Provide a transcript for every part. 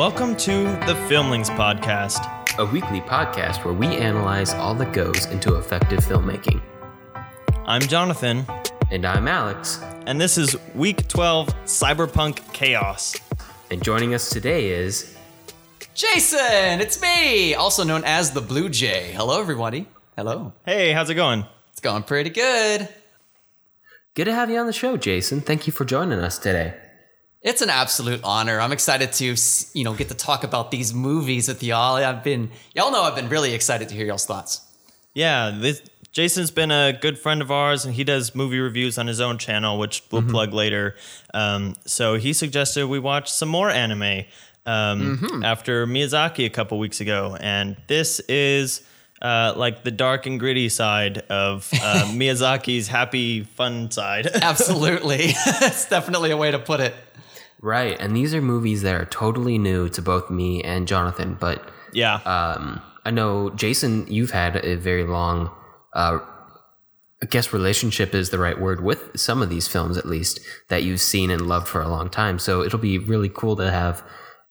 Welcome to the Filmlings Podcast. a weekly podcast where we analyze all that goes into effective filmmaking. I'm Jonathan, And I'm Alex, and this is week 12 Cyberpunk Chaos. and joining us today is Jason, it's me, also known as the Blue Jay. Hello, everybody. Hello. Hey, how's it going? It's going pretty good. good to have you on the show, Jason. Thank you for joining us today. It's an absolute honor. I'm excited to, you know, get to talk about these movies with y'all. I've been, y'all know, I've been really excited to hear y'all's thoughts. Yeah, this, Jason's been a good friend of ours, and he does movie reviews on his own channel, which we'll plug later. Um, so he suggested we watch some more anime um, after Miyazaki a couple weeks ago, and this is. Uh, like the dark and gritty side of uh, Miyazaki's happy, fun side. Absolutely, it's definitely a way to put it. Right, and these are movies that are totally new to both me and Jonathan, but yeah. um, I know, Jason, you've had a very long, uh, I guess relationship is the right word with some of these films, at least, that you've seen and loved for a long time. So it'll be really cool to have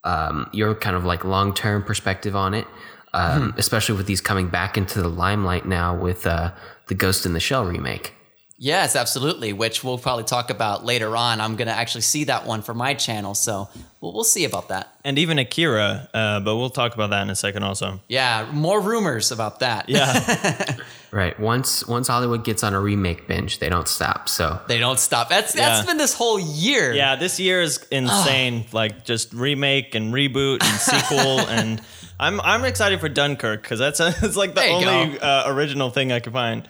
um, your kind of like long term perspective on it, um, especially with these coming back into the limelight now with uh, the Ghost in the Shell remake. Yes, absolutely. Which we'll probably talk about later on. I'm gonna actually see that one for my channel, so we'll, we'll see about that. and even Akira, uh, but we'll talk about that in a second also. Yeah, more rumors about that. Yeah. Right. Once once Hollywood gets on a remake binge, they don't stop. So They don't stop. That's that's Yeah. been this whole year. yeah, this year is insane. like just remake and reboot and sequel and I'm I'm excited for Dunkirk because that's a, it's like the only uh, original thing I could find.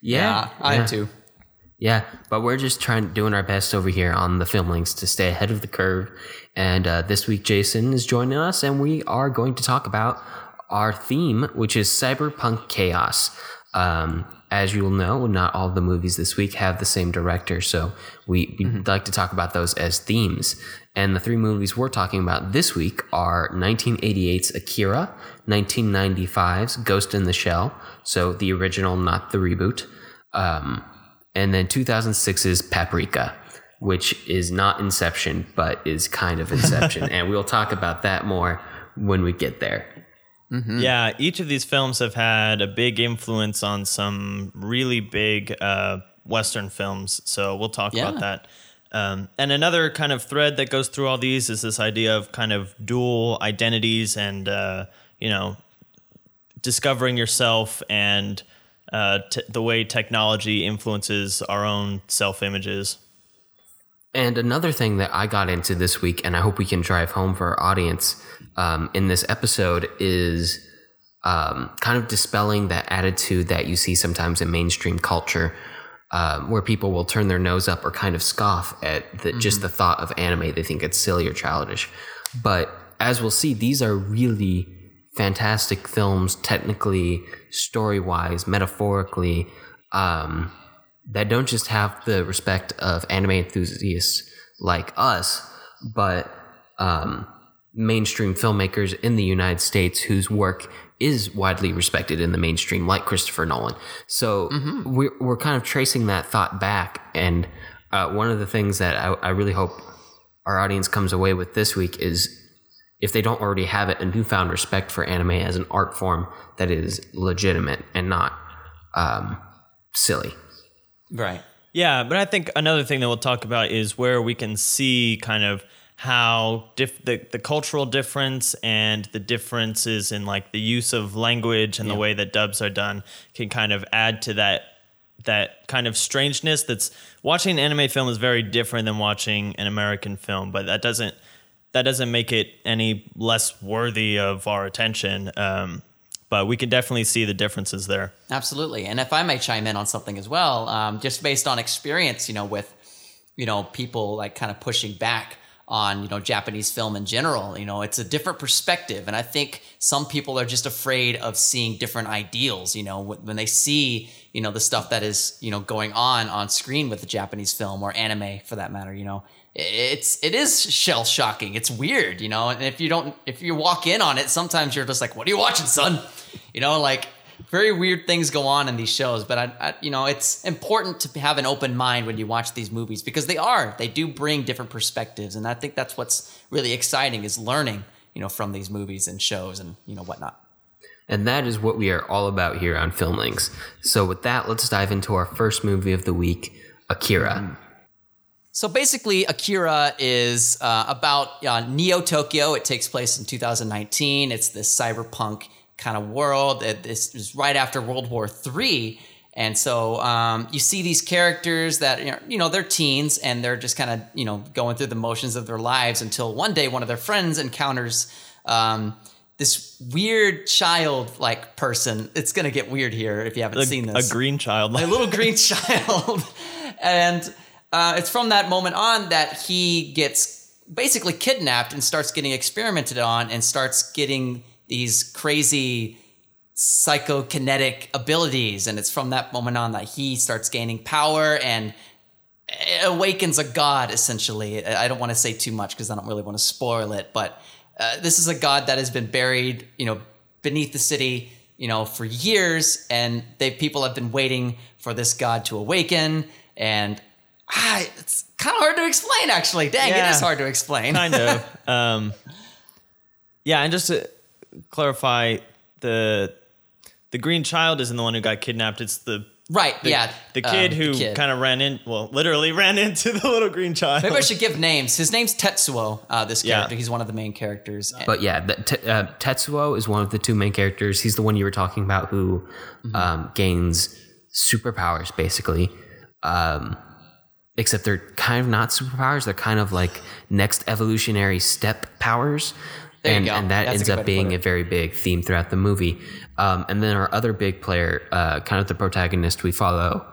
Yeah, yeah, I yeah. am too. Yeah, but we're just trying doing our best over here on the Filmlings to stay ahead of the curve. And uh, this week, Jason is joining us, and we are going to talk about our theme, which is cyberpunk chaos. Um, as you'll know, not all the movies this week have the same director, so we, we'd like to talk about those as themes. And the three movies we're talking about this week are 1988's Akira, 1995's Ghost in the Shell, so the original, not the reboot. Um, and then 2006's Paprika, which is not Inception, but is kind of Inception. and we'll talk about that more when we get there. Yeah, each of these films have had a big influence on some really big uh, Western films. So we'll talk Yeah. about that. Um, and another kind of thread that goes through all these is this idea of kind of dual identities and, uh, you know, discovering yourself and uh, t- the way technology influences our own self images. And another thing that I got into this week, and I hope we can drive home for our audience um, in this episode, is um, kind of dispelling that attitude that you see sometimes in mainstream culture, um, where people will turn their nose up or kind of scoff at the, just the thought of anime. They think it's silly or childish. But as we'll see, these are really fantastic films, technically, story wise, metaphorically. Um, that don't just have the respect of anime enthusiasts like us, but um, mainstream filmmakers in the United States whose work is widely respected in the mainstream, like Christopher Nolan. So we're, we're kind of tracing that thought back. And uh, one of the things that I, I really hope our audience comes away with this week is if they don't already have it, a newfound respect for anime as an art form that is legitimate and not um, silly. Right. Yeah, but I think another thing that we'll talk about is where we can see kind of how diff- the, the cultural difference and the differences in like the use of language and the way that dubs are done can kind of add to that that kind of strangeness that's watching an anime film is very different than watching an American film, but that doesn't that doesn't make it any less worthy of our attention. Um, but we can definitely see the differences there. Absolutely. And if I may chime in on something as well, um, just based on experience, you know, with, you know, people like kind of pushing back on, you know, Japanese film in general, you know, it's a different perspective. And I think some people are just afraid of seeing different ideals, you know, when they see, you know, the stuff that is, you know, going on on screen with the Japanese film or anime for that matter, you know, it's it is shell shocking. It's weird, you know. And if you don't, if you walk in on it, sometimes you're just like, "What are you watching, son?" You know, like very weird things go on in these shows. But I, I, you know, it's important to have an open mind when you watch these movies because they are they do bring different perspectives, and I think that's what's really exciting is learning, you know, from these movies and shows and you know whatnot. And that is what we are all about here on Filmlings. So with that, let's dive into our first movie of the week, Akira. So basically, Akira is uh, about uh, Neo Tokyo. It takes place in 2019. It's this cyberpunk kind of world. This is right after World War III. And so um, you see these characters that you know, you know they're teens and they're just kind of you know going through the motions of their lives until one day one of their friends encounters um, this weird child like person. It's gonna get weird here if you haven't A, seen this. a green child. a little green child, and uh, it's from that moment on that he gets basically kidnapped and starts getting experimented on and starts getting these crazy psychokinetic abilities and it's from that moment on that he starts gaining power and awakens a god essentially i don't want to say too much because i don't really want to spoil it but uh, this is a god that has been buried you know beneath the city you know for years and they people have been waiting for this god to awaken and ah, it's kind of hard to explain actually dang it Yeah. is hard to explain kind of. Um, yeah, and just to clarify, the the green child isn't the one who got kidnapped. It's the right the, yeah the kid um, who kind of ran in. Well, literally ran into the little green child. Maybe I should give names. His name's Tetsuo. Uh, this Yeah. character, he's one of the main characters. But yeah, the, Te- uh, Tetsuo is one of the two main characters. He's the one you were talking about who um, gains superpowers, basically. Um, except they're kind of not superpowers. They're kind of like next evolutionary step powers. There and, and that That's ends up being a very big theme throughout the movie. Um, and then our other big player, uh, kind of the protagonist we follow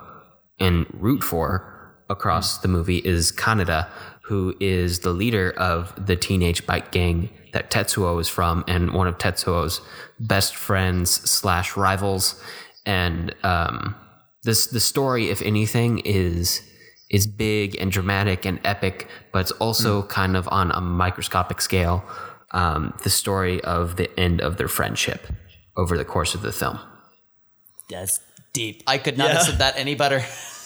and root for across the movie is Kaneda, who is the leader of the teenage bike gang that Tetsuo is from, and one of Tetsuo's best friends slash rivals. And um, this the story, if anything, is is big and dramatic and epic, but it's also kind of on a microscopic scale. Um, the story of the end of their friendship over the course of the film. That's deep. I could not have said that any better.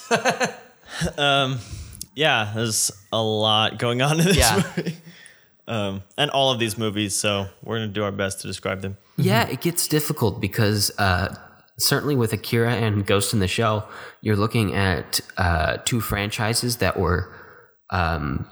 yeah, there's a lot going on in this Yeah. movie. Um, and all of these movies, so we're gonna do our best to describe them. Yeah, it gets difficult because uh, certainly with Akira and Ghost in the Shell, you're looking at uh, two franchises that were um,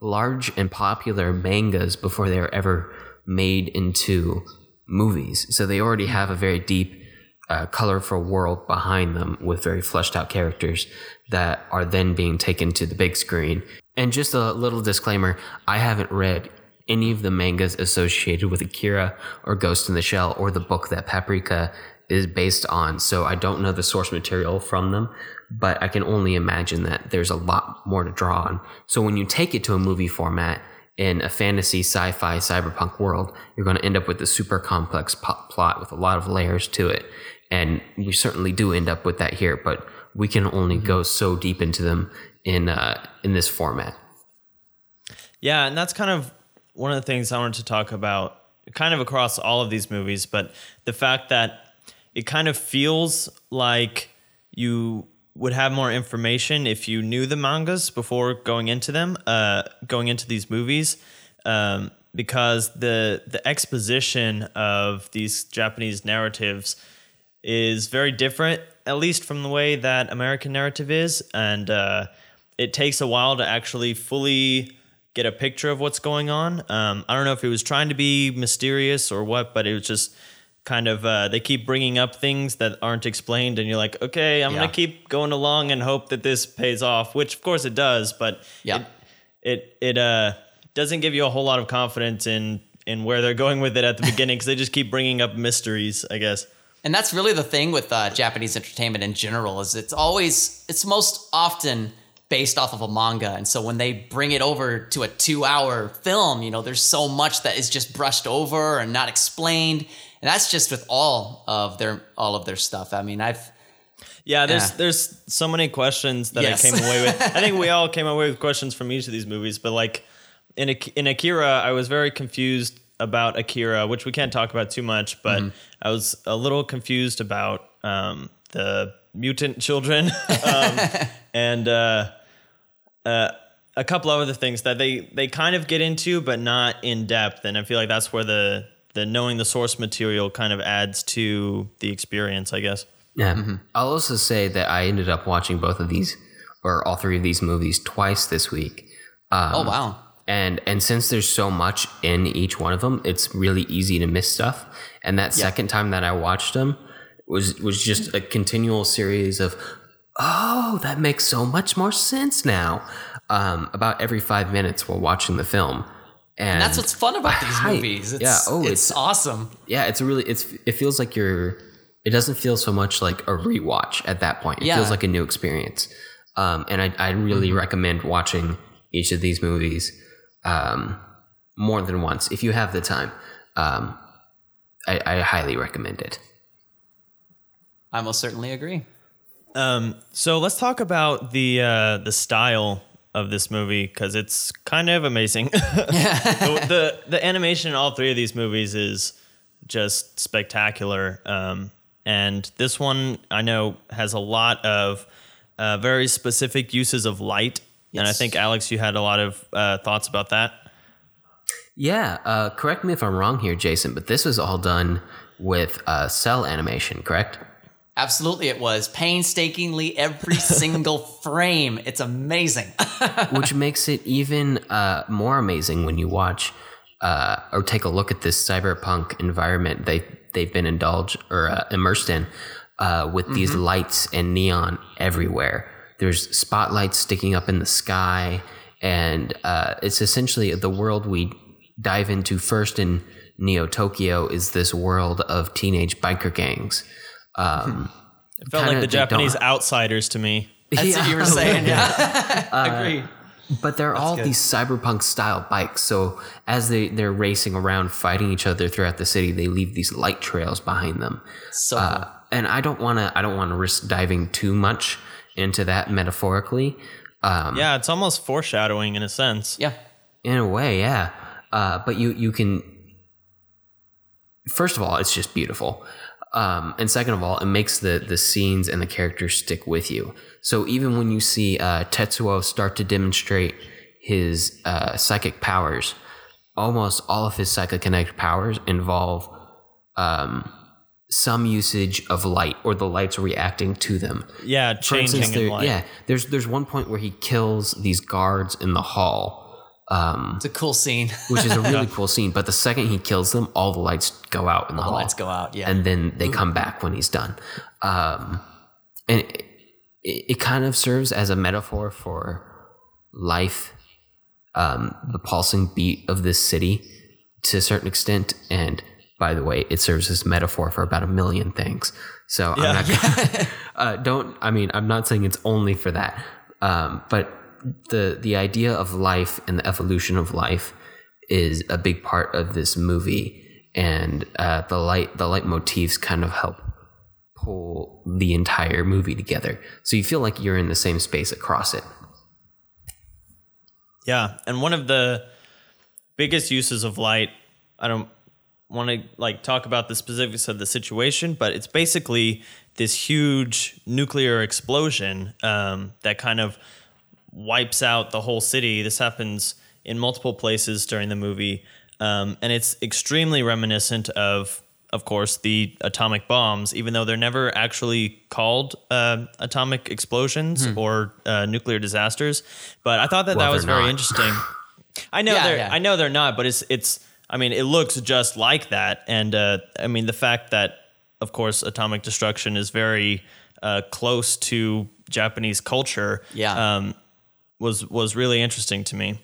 large and popular mangas before they were ever made into movies. So they already have a very deep, uh, colorful world behind them with very fleshed out characters that are then being taken to the big screen. And just a little disclaimer I haven't read any of the mangas associated with Akira or Ghost in the Shell or the book that Paprika is based on. So I don't know the source material from them, but I can only imagine that there's a lot more to draw on. So when you take it to a movie format in a fantasy, sci fi, cyberpunk world, you're going to end up with a super complex plot with a lot of layers to it. And we certainly do end up with that here, but we can only go so deep into them in uh, in this format. Yeah, and that's kind of one of the things I wanted to talk about, kind of across all of these movies, but the fact that it kind of feels like you would have more information if you knew the mangas before going into them, uh, going into these movies, um, because the the exposition of these Japanese narratives is very different, at least from the way that American narrative is, and uh, it takes a while to actually fully get a picture of what's going on. Um, I don't know if it was trying to be mysterious or what, but it was just kind of uh, they keep bringing up things that aren't explained, and you're like, okay, I'm Yeah. gonna keep going along and hope that this pays off, which of course it does, but Yeah. it it it uh doesn't give you a whole lot of confidence in in where they're going with it at the beginning because they just keep bringing up mysteries, I guess. And that's really the thing with uh, Japanese entertainment in general is it's always it's most often based off of a manga, and so when they bring it over to a two-hour film, you know, there's so much that is just brushed over and not explained, and that's just with all of their all of their stuff. I mean, I've Yeah, there's Yeah. there's so many questions that Yes. I came away with. I think we all came away with questions from each of these movies, but like in in Akira, I was very confused about Akira, which we can't talk about too much, but I was a little confused about um, the mutant children um, and uh, uh, a couple of other things that they they kind of get into, but not in depth. And I feel like that's where the the knowing the source material kind of adds to the experience, I guess. Yeah. I'll also say that I ended up watching both of these, or all three of these movies twice this week. Um, Oh wow. and and since there's so much in each one of them, it's really easy to miss stuff. And that second time that I watched them was was just a continual series of, oh, that makes so much more sense now. Um, about every five minutes while watching the film, and, And that's what's fun about these Right. movies. It's, Yeah. Oh, it's, it's- awesome. yeah, it's really it's it feels like you're it doesn't feel so much like a rewatch at that point. It Yeah. feels like a new experience. Um, and I I really recommend watching each of these movies um, more than once if you have the time. Um, I, I highly recommend it. I most certainly agree. Um, so let's talk about the uh, the style of this movie because it's kind of amazing. the, the the animation in all three of these movies is just spectacular. Um, and this one I know has a lot of uh, very specific uses of light. And I think Alex, you had a lot of uh, thoughts about that. Yeah, uh, correct me if I'm wrong here, Jason, but this was all done with uh, cel animation, correct? Absolutely, it was painstakingly every single frame. It's amazing. which makes it even uh, more amazing when you watch uh, or take a look at this cyberpunk environment they they've been indulged or uh, immersed in uh, with these lights and neon everywhere. There's spotlights sticking up in the sky, and uh, it's essentially the world we dive into first in Neo Tokyo is this world of teenage biker gangs. Um, It felt like the they don't- Japanese outsiders to me. That's what you were saying. Yeah, agree. But they're all good. these cyberpunk style bikes. So as they, they're racing around, fighting each other throughout the city, they leave these light trails behind them. So Uh, and I don't want to. I don't want to risk diving too much into that metaphorically. Um, Yeah, it's almost foreshadowing in a sense. yeah, in a way, yeah. Uh, but you you can. First of all, it's just beautiful, um, and second of all, it makes the the scenes and the characters stick with you. So even when you see uh, Tetsuo start to demonstrate his uh, psychic powers, almost all of his psychokinetic powers involve um, some usage of light, or the lights reacting to them. Yeah, changing instance, there- light. yeah, there's there's one point where he kills these guards in the hall. Um, it's a cool scene. which is a really cool scene. But the second he kills them, all the lights go out in the the hall, lights go out. Yeah, and then they come back when he's done. Um, and it, it kind of serves as a metaphor for life, um, the pulsing beat of this city to a certain extent. And by the way, it serves as metaphor for about a million things. So I'm not gonna, uh, don't. I mean, I'm not saying it's only for that, um, but the the idea of life and the evolution of life is a big part of this movie, and uh, the light the light motifs kind of help pull the entire movie together. So you feel like you're in the same space across it. Yeah, and one of the biggest uses of light, I don't want to like talk about the specifics of the situation, but it's basically this huge nuclear explosion um, that kind of wipes out the whole city. This happens in multiple places during the movie, um, and it's extremely reminiscent of, of course, the atomic bombs. Even though they're never actually called uh, atomic explosions or uh, nuclear disasters, but I thought that Well, that was very not. interesting. I know Yeah, they're yeah. I know they're not, but it's it's I mean it looks just like that, and uh, I mean the fact that of course atomic destruction is very uh, close to Japanese culture. Yeah. um, was was really interesting to me.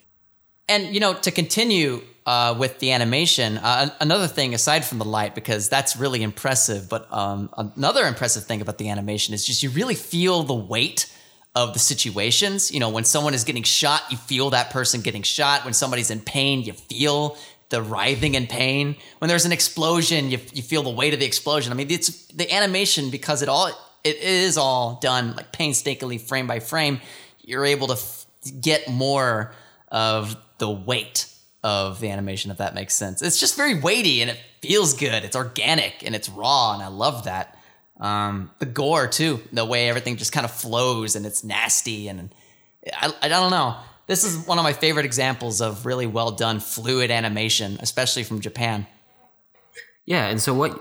And you know, to continue uh, with the animation, uh, another thing aside from the light, because that's really impressive. But um, another impressive thing about the animation is just you really feel the weight of the situations. You know, when someone is getting shot, you feel that person getting shot. When somebody's in pain, you feel the writhing in pain. When there's an explosion, you, you feel the weight of the explosion. I mean, it's the animation because it all it is all done like painstakingly frame by frame. You're able to get more of the weight of the animation, if that makes sense. It's just very weighty and it feels good. It's organic and it's raw, and I love that. Um, the gore too, the way everything just kind of flows and it's nasty, and I, I don't know. This is one of my favorite examples of really well done fluid animation, especially from Japan. Yeah, and so what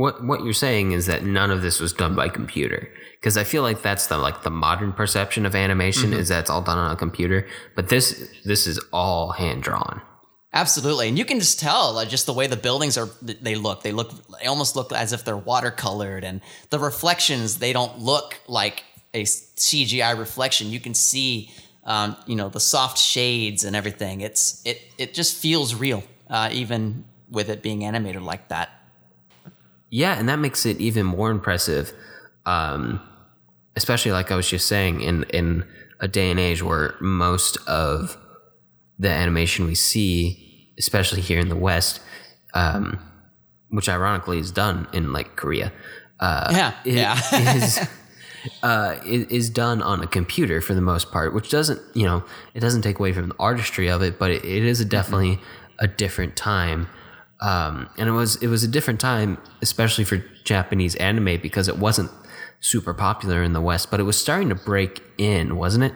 what what you're saying is that none of this was done by computer because I feel like that's the like the modern perception of animation Mm-hmm. is that it's all done on a computer, but this this is all hand drawn. Absolutely, and you can just tell like, just the way the buildings are. They look. They look. They almost look as if they're watercolored, and the reflections. They don't look like a CGI reflection. You can see, um, you know, the soft shades and everything. It's it. It just feels real, uh, even with it being animated like that. Yeah, and that makes it even more impressive. Um, especially like I was just saying, in in a day and age where most of the animation we see, especially here in the West, um, which ironically is done in like Korea, uh, Yeah, yeah. is uh, is is done on a computer for the most part, which doesn't you know it doesn't take away from the artistry of it, but it, it is a definitely a different time. Um, and it was it was a different time, especially for Japanese anime, because it wasn't super popular in the West, but it was starting to break in, wasn't it?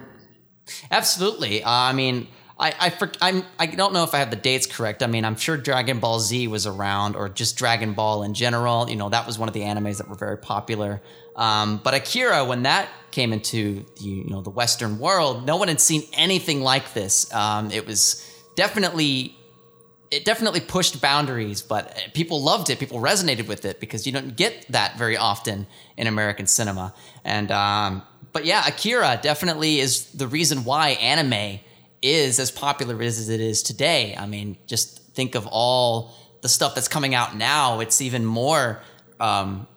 Absolutely. Uh, I mean, I I, for, I'm I don't know if I have the dates correct. I mean, I'm sure Dragon Ball Z was around, or just Dragon Ball in general. You know, that was one of the animes that were very popular. Um, but Akira, when that came into the you know the Western world, no one had seen anything like this. Um, it was definitely it definitely pushed boundaries, but people loved it. People resonated with it because you don't get that very often in American cinema. And um, but yeah, Akira definitely is the reason why anime is as popular as it is today. I mean, just think of all the stuff that's coming out now. It's even more. Um,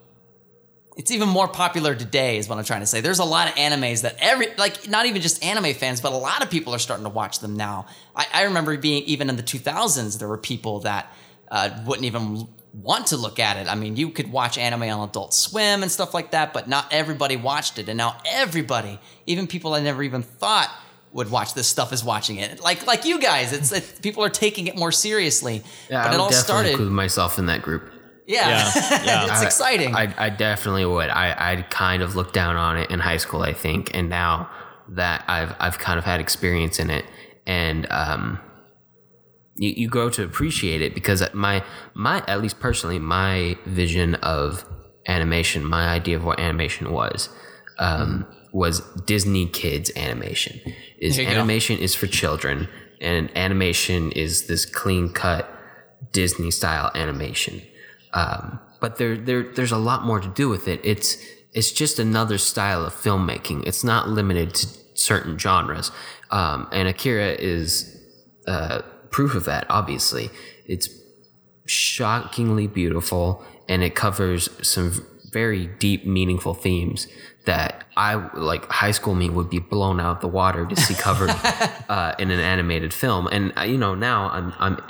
it's even more popular today is what i'm trying to say. There's a lot of animes that every like not even just anime fans but a lot of people are starting to watch them now. I, I remember being even in the 2000s there were people that uh, wouldn't even want to look at it. I mean you could watch anime on adult swim and stuff like that but not everybody watched it. And now everybody even people i never even thought would watch this stuff is watching it. Like like you guys it's, it, people are taking it more seriously. Yeah, but I it would all definitely started include myself in that group. Yeah, Yeah, yeah. it's I- exciting I, I definitely would. I, I kind of looked down on it in high school, I think, and now that I've I've kind of had experience in it, and um, you, you grow to appreciate it because my my at least personally my vision of animation, my idea of what animation was, um, was Disney kids animation. Is There you go. animation is for children, and animation is this clean cut Disney style animation. Um, but there, there, there's a lot more to do with it. It's, it's just another style of filmmaking. It's not limited to certain genres. Um, and Akira is uh, proof of that. Obviously, it's shockingly beautiful, and it covers some very deep, meaningful themes that I like. High school me would be blown out the water to see covered uh, in an animated film. And uh, you know, now I'm, I'm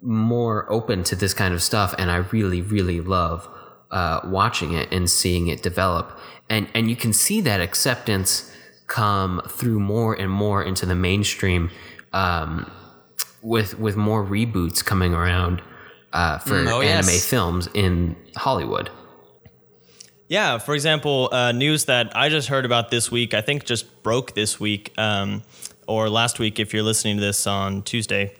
more open to this kind of stuff and I really really love uh, watching it and seeing it develop and and you can see that acceptance come through more and more into the mainstream um, with with more reboots coming around uh, for Mm, oh, anime yes. films in Hollywood. Yeah, for example, uh, news that I just heard about this week, I think just broke this week um, or last week if you're listening to this on Tuesday,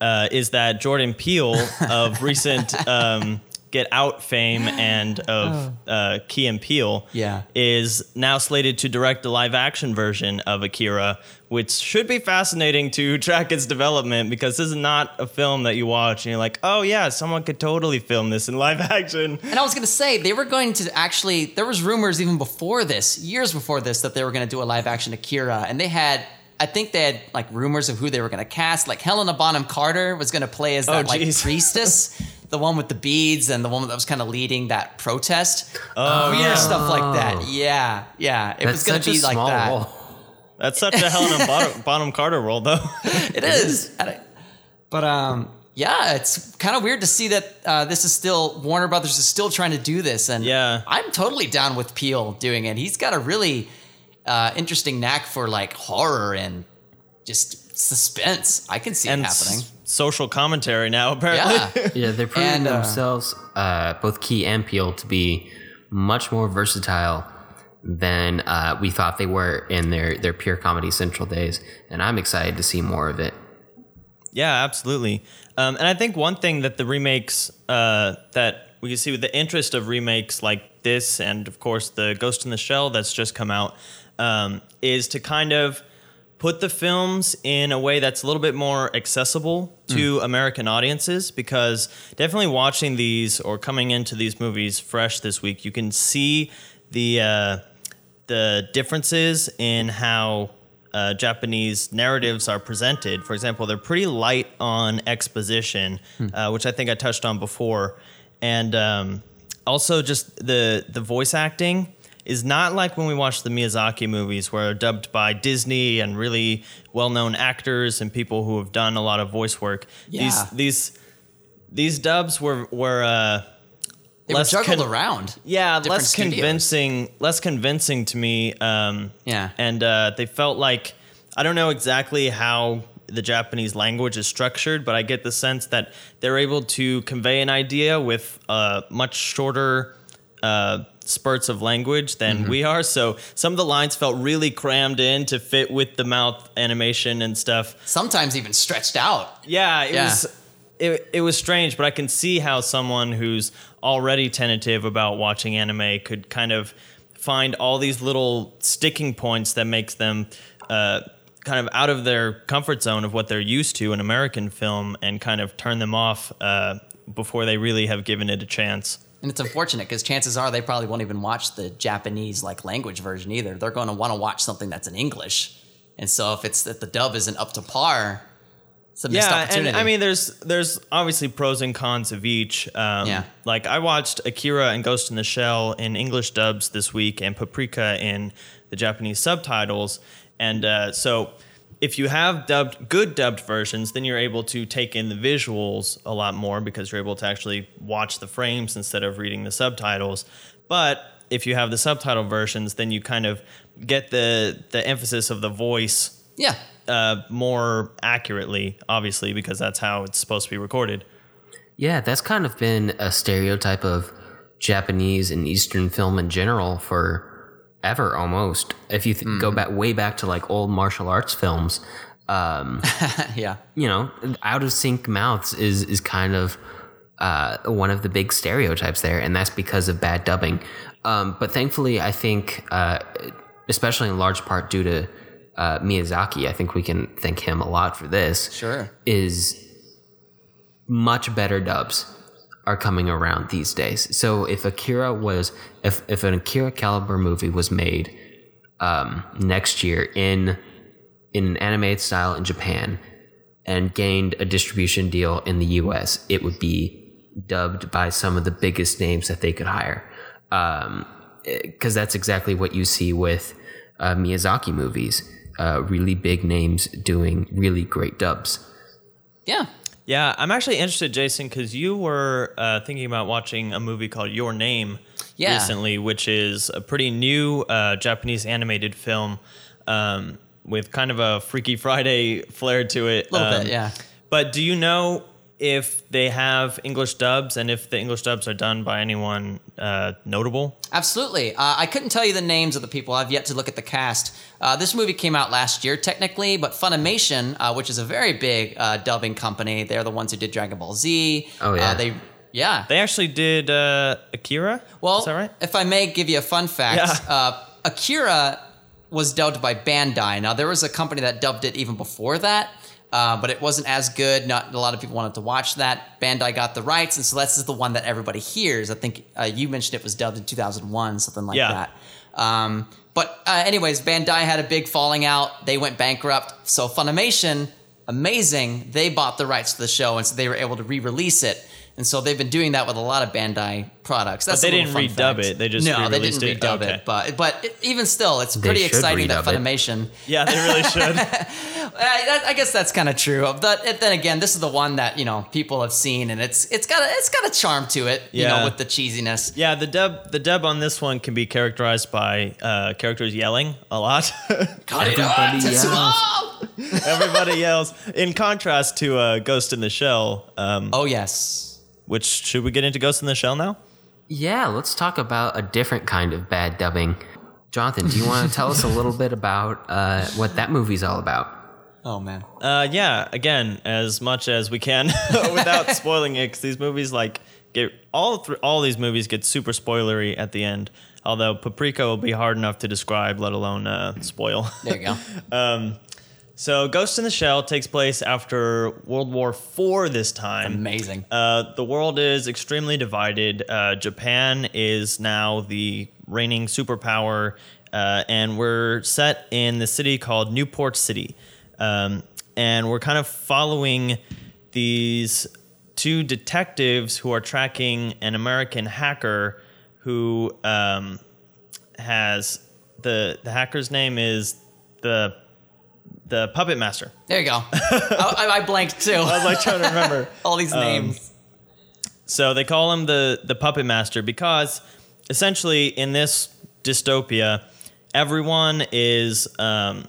uh, is that Jordan Peele of recent um, Get Out fame and of uh, Key and Peele Yeah. is now slated to direct the live action version of Akira, which should be fascinating to track its development because this is not a film that you watch and you're like, oh yeah, someone could totally film this in live action. And I was gonna say they were going to actually. There was rumors even before this, years before this, that they were gonna do a live action Akira, and they had. I think they had like rumors of who they were gonna cast. Like Helena Bonham Carter was gonna play as that like priestess, the one with the beads, and the woman that was kind of leading that protest. Oh, Weird yeah. stuff like that. Yeah, yeah. It was gonna be a like small that. role. That's such a Helena Bonham, Bonham Carter role, though. It is. But um, yeah, it's kind of weird to see that uh, this is still Warner Brothers is still trying to do this, and Yeah. I'm totally down with Peele doing it. He's got a really uh, interesting knack for like horror and just suspense. I can see and it happening. s- social commentary now apparently. Yeah. Yeah, they're proving And, uh, themselves, uh, both Key and Peele, to be much more versatile than uh, we thought they were in their, their pure Comedy Central days. And I'm excited to see more of it. Yeah, absolutely. Um, and I think one thing that the remakes uh, that we can see with the interest of remakes like this, and of course the Ghost in the Shell that's just come out, um, is to kind of put the films in a way that's a little bit more accessible to American audiences. Because definitely watching these or coming into these movies fresh this week, you can see the uh, the differences in how uh, Japanese narratives are presented. For example, they're pretty light on exposition, uh, which I think I touched on before, and um, also just the the voice acting is not like when we watch the Miyazaki movies, where they're dubbed by Disney and really well known actors and people who have done a lot of voice work. Yeah. These these these dubs were were. Uh, They were less juggled con- around. yeah, less studios. convincing, less convincing to me. Um, Yeah. and uh, they felt like I don't know exactly how the Japanese language is structured, but I get the sense that they're able to convey an idea with uh, much shorter uh, spurts of language than Mm-hmm. we are. So some of the lines felt really crammed in to fit with the mouth animation and stuff. Sometimes even stretched out. Yeah, it Yeah. was it, it was strange, but I can see how someone who's already tentative about watching anime could kind of find all these little sticking points that makes them uh, kind of out of their comfort zone of what they're used to in American film and kind of turn them off uh, before they really have given it a chance. And it's unfortunate because chances are they probably won't even watch the Japanese like language version either. They're going to want to watch something that's in English. And so if it's that the dub isn't up to par, it's a missed yeah, opportunity. and I mean, there's there's obviously pros and cons of each. Um, Yeah. Like I watched Akira and Ghost in the Shell in English dubs this week, and Paprika in the Japanese subtitles, and uh, so if you have dubbed good dubbed versions, then you're able to take in the visuals a lot more because you're able to actually watch the frames instead of reading the subtitles. But if you have the subtitle versions, then you kind of get the the emphasis of the voice yeah. uh, more accurately, obviously, because that's how it's supposed to be recorded. Yeah, that's kind of been a stereotype of Japanese and Eastern film in general for ever almost. If you th- go back way back to like old martial arts films, um, yeah. you know, out of sync mouths is is kind of uh, one of the big stereotypes there, and that's because of bad dubbing. Um, but thankfully, I think, uh, especially in large part due to uh, Miyazaki, I think we can thank him a lot for this Sure. is much better dubs are coming around these days. So if Akira was if if an Akira caliber movie was made um, next year in in an animated style in Japan and gained a distribution deal in the US, it would be dubbed by some of the biggest names that they could hire. Um, because that's exactly what you see with uh, Miyazaki movies. Uh, really big names doing really great dubs. Yeah. Yeah, I'm actually interested, Jason, because you were uh, thinking about watching a movie called Your Name Yeah. recently, which is a pretty new uh, Japanese animated film um, with kind of a Freaky Friday flair to it. A little Um, bit, yeah. But do you know if they have English dubs and if the English dubs are done by anyone uh, notable? Absolutely. Uh, I couldn't tell you the names of the people. I've yet to look at the cast. Uh, this movie came out last year, technically, but Funimation, uh, which is a very big uh, dubbing company, they're the ones who did Dragon Ball Z. Oh, yeah. Uh, they, yeah. They actually did uh, Akira. Well, is that right? if I may give you a fun fact, Yeah. uh, Akira was dubbed by Bandai. Now there was a company that dubbed it even before that, uh, but it wasn't as good. Not a lot of people wanted to watch that. Bandai got the rights, and so this is the one that everybody hears. I think uh, you mentioned it was dubbed in 2001, something like Yeah. that. Um, but uh, anyways, Bandai had a big falling out. They went bankrupt. So Funimation, amazing, they bought the rights to the show, and so they were able to re-release it. And so they've been doing that with a lot of Bandai products. That's they didn't redub fact. it. They just no, they didn't it. redub Okay. it. But but it, even still, it's pretty exciting that redub it. Funimation. Yeah, they really should. That, I guess that's kind of true. But then again, this is the one that you know people have seen, and it's it's got a, it's got a charm to it. You Yeah. know, with the cheesiness. Yeah, the dub the dub on this one can be characterized by uh, characters yelling a lot. Cut Everybody out, yells. Everybody yells. In contrast to uh, Ghost in the Shell, um, Oh yes. Which should we get into Ghost in the Shell now? Yeah, let's talk about a different kind of bad dubbing. Jonathan, do you want to tell us a little bit about uh, what that movie's all about? Oh man. Uh, yeah, again, as much as we can without spoiling it, because these movies like get all th- all these movies get super spoilery at the end. Although Paprika will be hard enough to describe, let alone uh, spoil. There you go. so, Ghost in the Shell takes place after World War IV. This time, Amazing. Uh, the world is extremely divided. Uh, Japan is now the reigning superpower, uh, and we're set in the city called Newport City. Um, and we're kind of following these two detectives who are tracking an American hacker who um, has the the hacker's name is the the puppet master. There you go. I, I blanked too. I was like trying to remember. All these names. So they call him the the puppet master because essentially in this dystopia, everyone is um,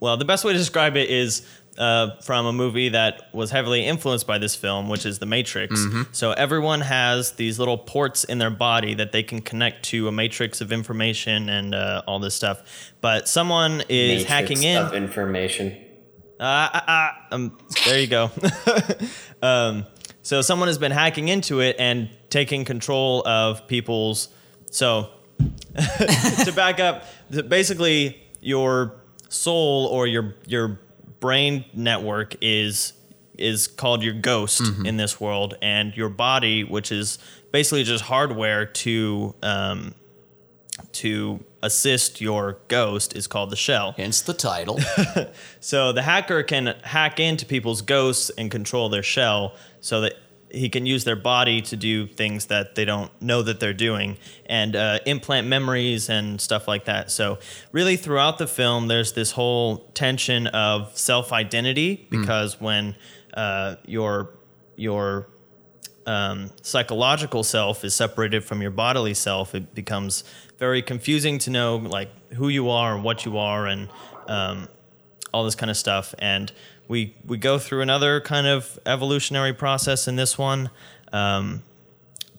well. The best way to describe it is uh, from a movie that was heavily influenced by this film, which is The Matrix. So everyone has these little ports in their body that they can connect to a matrix of information and uh, all this stuff. But someone is hacking in. of information. Ah, ah, ah. Um, there you go. um, so someone has been hacking into it and taking control of people's. So to back up, basically your soul or your your brain network is is called your ghost in this world, and your body, which is basically just hardware to um, to assist your ghost, is called the shell. Hence the title. So the hacker can hack into people's ghosts and control their shell so that he can use their body to do things that they don't know that they're doing and uh, implant memories and stuff like that. So, really, throughout the film, there's this whole tension of self identity because when uh, your, your um, psychological self is separated from your bodily self, it becomes very confusing to know like who you are and what you are and um, all this kind of stuff. And we we go through another kind of evolutionary process in this one. Um,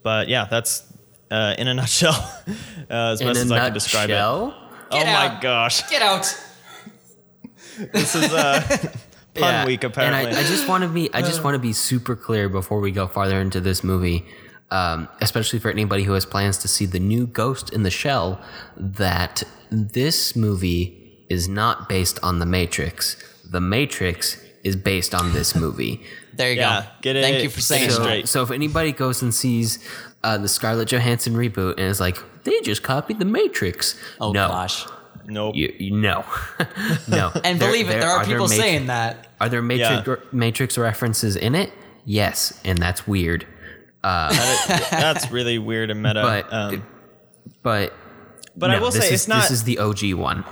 but yeah, that's uh, in a nutshell uh, as In best a as I can describe it. nutshell, Oh Get my gosh, Get out. this is uh, pun Yeah, week apparently. And I, I just want to be I just want to be super clear before we go farther into this movie, um, especially for anybody who has plans to see the new Ghost in the Shell, that this movie is not based on The Matrix. The Matrix is based on this movie. There you Yeah, go. get it- Thank you for get saying it. So, straight. so if anybody goes and sees uh, the Scarlett Johansson reboot and is like, they just copied The Matrix. Oh no, gosh. nope. You, you, no, no. And There- believe it, there are, people Matri- saying that. Are there Matrix, Yeah. Matrix references in it? Yes, and that's weird. That's really weird and meta. But um, but but I will say is, it's not. This is the OG one.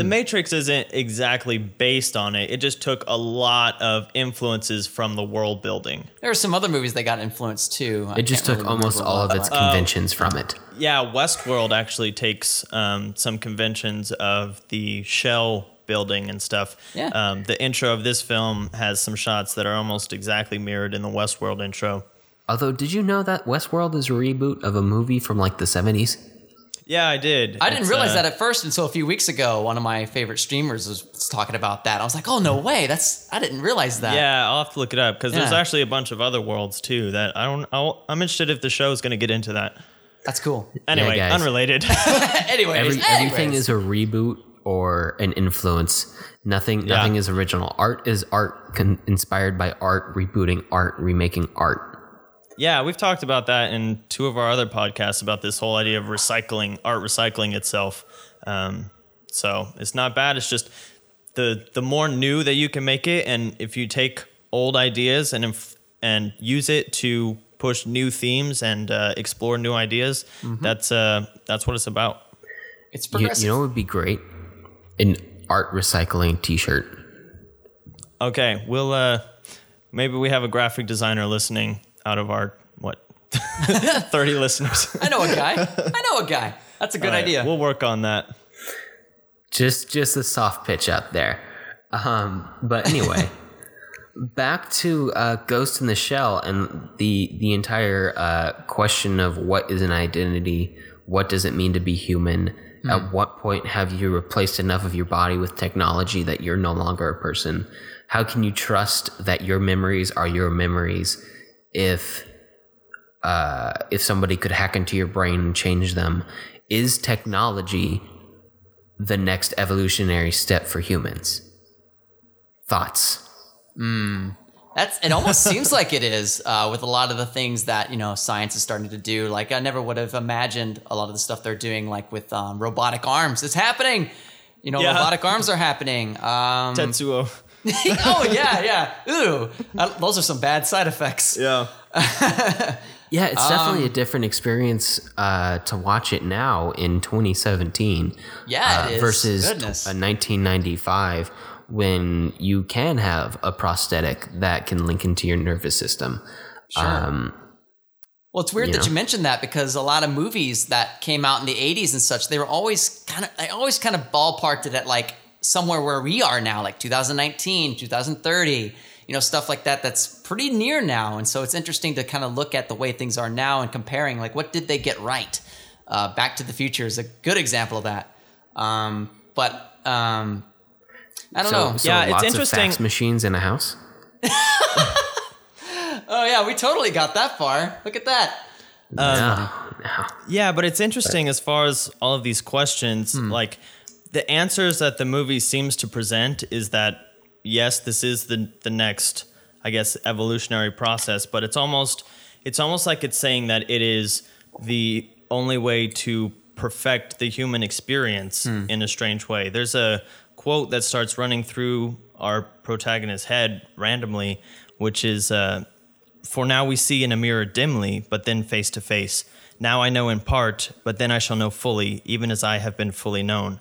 The Matrix isn't exactly based on it. It just took a lot of influences from the world building. There are some other movies that got influenced too. I It just took really almost all of its but- conventions from it. Yeah, Westworld actually takes um, some conventions of the shell building and stuff. Yeah. Um, the intro of this film has some shots that are almost exactly mirrored in the Westworld intro. Although, did you know that Westworld is a reboot of a movie from like the seventies? Yeah, I did. I didn't It's, realize uh, that at first until a few weeks ago. One of my favorite streamers was, was talking about that. I was like, "Oh no way! That's I didn't realize that." Yeah, I'll have to look it up because there's actually a bunch of other worlds too that I don't. I'll, I'm interested if the show is going to get into that. that's cool. Anyway, guys. unrelated. anyway, Every, everything is a reboot or an influence. Nothing. Yeah. Nothing is original. Art is art, con- inspired by art, rebooting art, remaking art. Yeah, we've talked about that in two of our other podcasts about this whole idea of recycling, art recycling itself. Um, so it's not bad. It's just the the more new that you can make it, and if you take old ideas and inf- and use it to push new themes and uh, explore new ideas, that's uh, that's what it's about. it's You, progressive. you know it would be great? An art recycling T-shirt. Okay, we'll uh, maybe we have a graphic designer listening out of our what thirty listeners. I know a guy. I know a guy. That's a good All right, idea. We'll work on that. Just just a soft pitch out there. Um, but anyway, back to uh, Ghost in the Shell and the the entire uh, question of what is an identity, what does it mean to be human? At what point have you replaced enough of your body with technology that you're no longer a person? How can you trust that your memories are your memories if uh, if somebody could hack into your brain and change them? Is technology the next evolutionary step for humans? Thoughts? That's it. Almost seems like it is uh, with a lot of the things that you know science is starting to do. Like I never would have imagined a lot of the stuff they're doing, like with um, robotic arms. It's happening. You know, Yeah. robotic arms are happening. Um, Tetsuo. oh yeah, yeah. Ooh, uh, those are some bad side effects. Yeah. Yeah, it's Um, definitely a different experience uh, to watch it now in 2017 Yeah, uh, it is. versus Goodness. uh, 1995 when you can have a prosthetic that can link into your nervous system. Sure. Um, Well, it's weird You that know? you mentioned that because a lot of movies that came out in the 80s and such, they were always kind of, I always kind of ballparked it at like somewhere where we are now, like 2019, 2030, you know, stuff like that. That's pretty near now. And so it's interesting to kind of look at the way things are now and comparing, like, what did they get right? Uh, Back to the Future is a good example of that. Um, but um, I don't so, know. so Yeah, it's interesting- Of fax machines in a house. Oh, yeah, we totally got that far. Look at that. no, no. Yeah, but it's interesting as far as all of these questions. Like the answers that the movie seems to present is that yes, this is the the next, I guess, evolutionary process. But it's almost it's almost like it's saying that it is the only way to perfect the human experience in a strange way. There's a quote that starts running through our protagonist's head randomly, which is. Uh, for now we see in a mirror dimly, but then face to face. Now I know in part, but then I shall know fully, even as I have been fully known.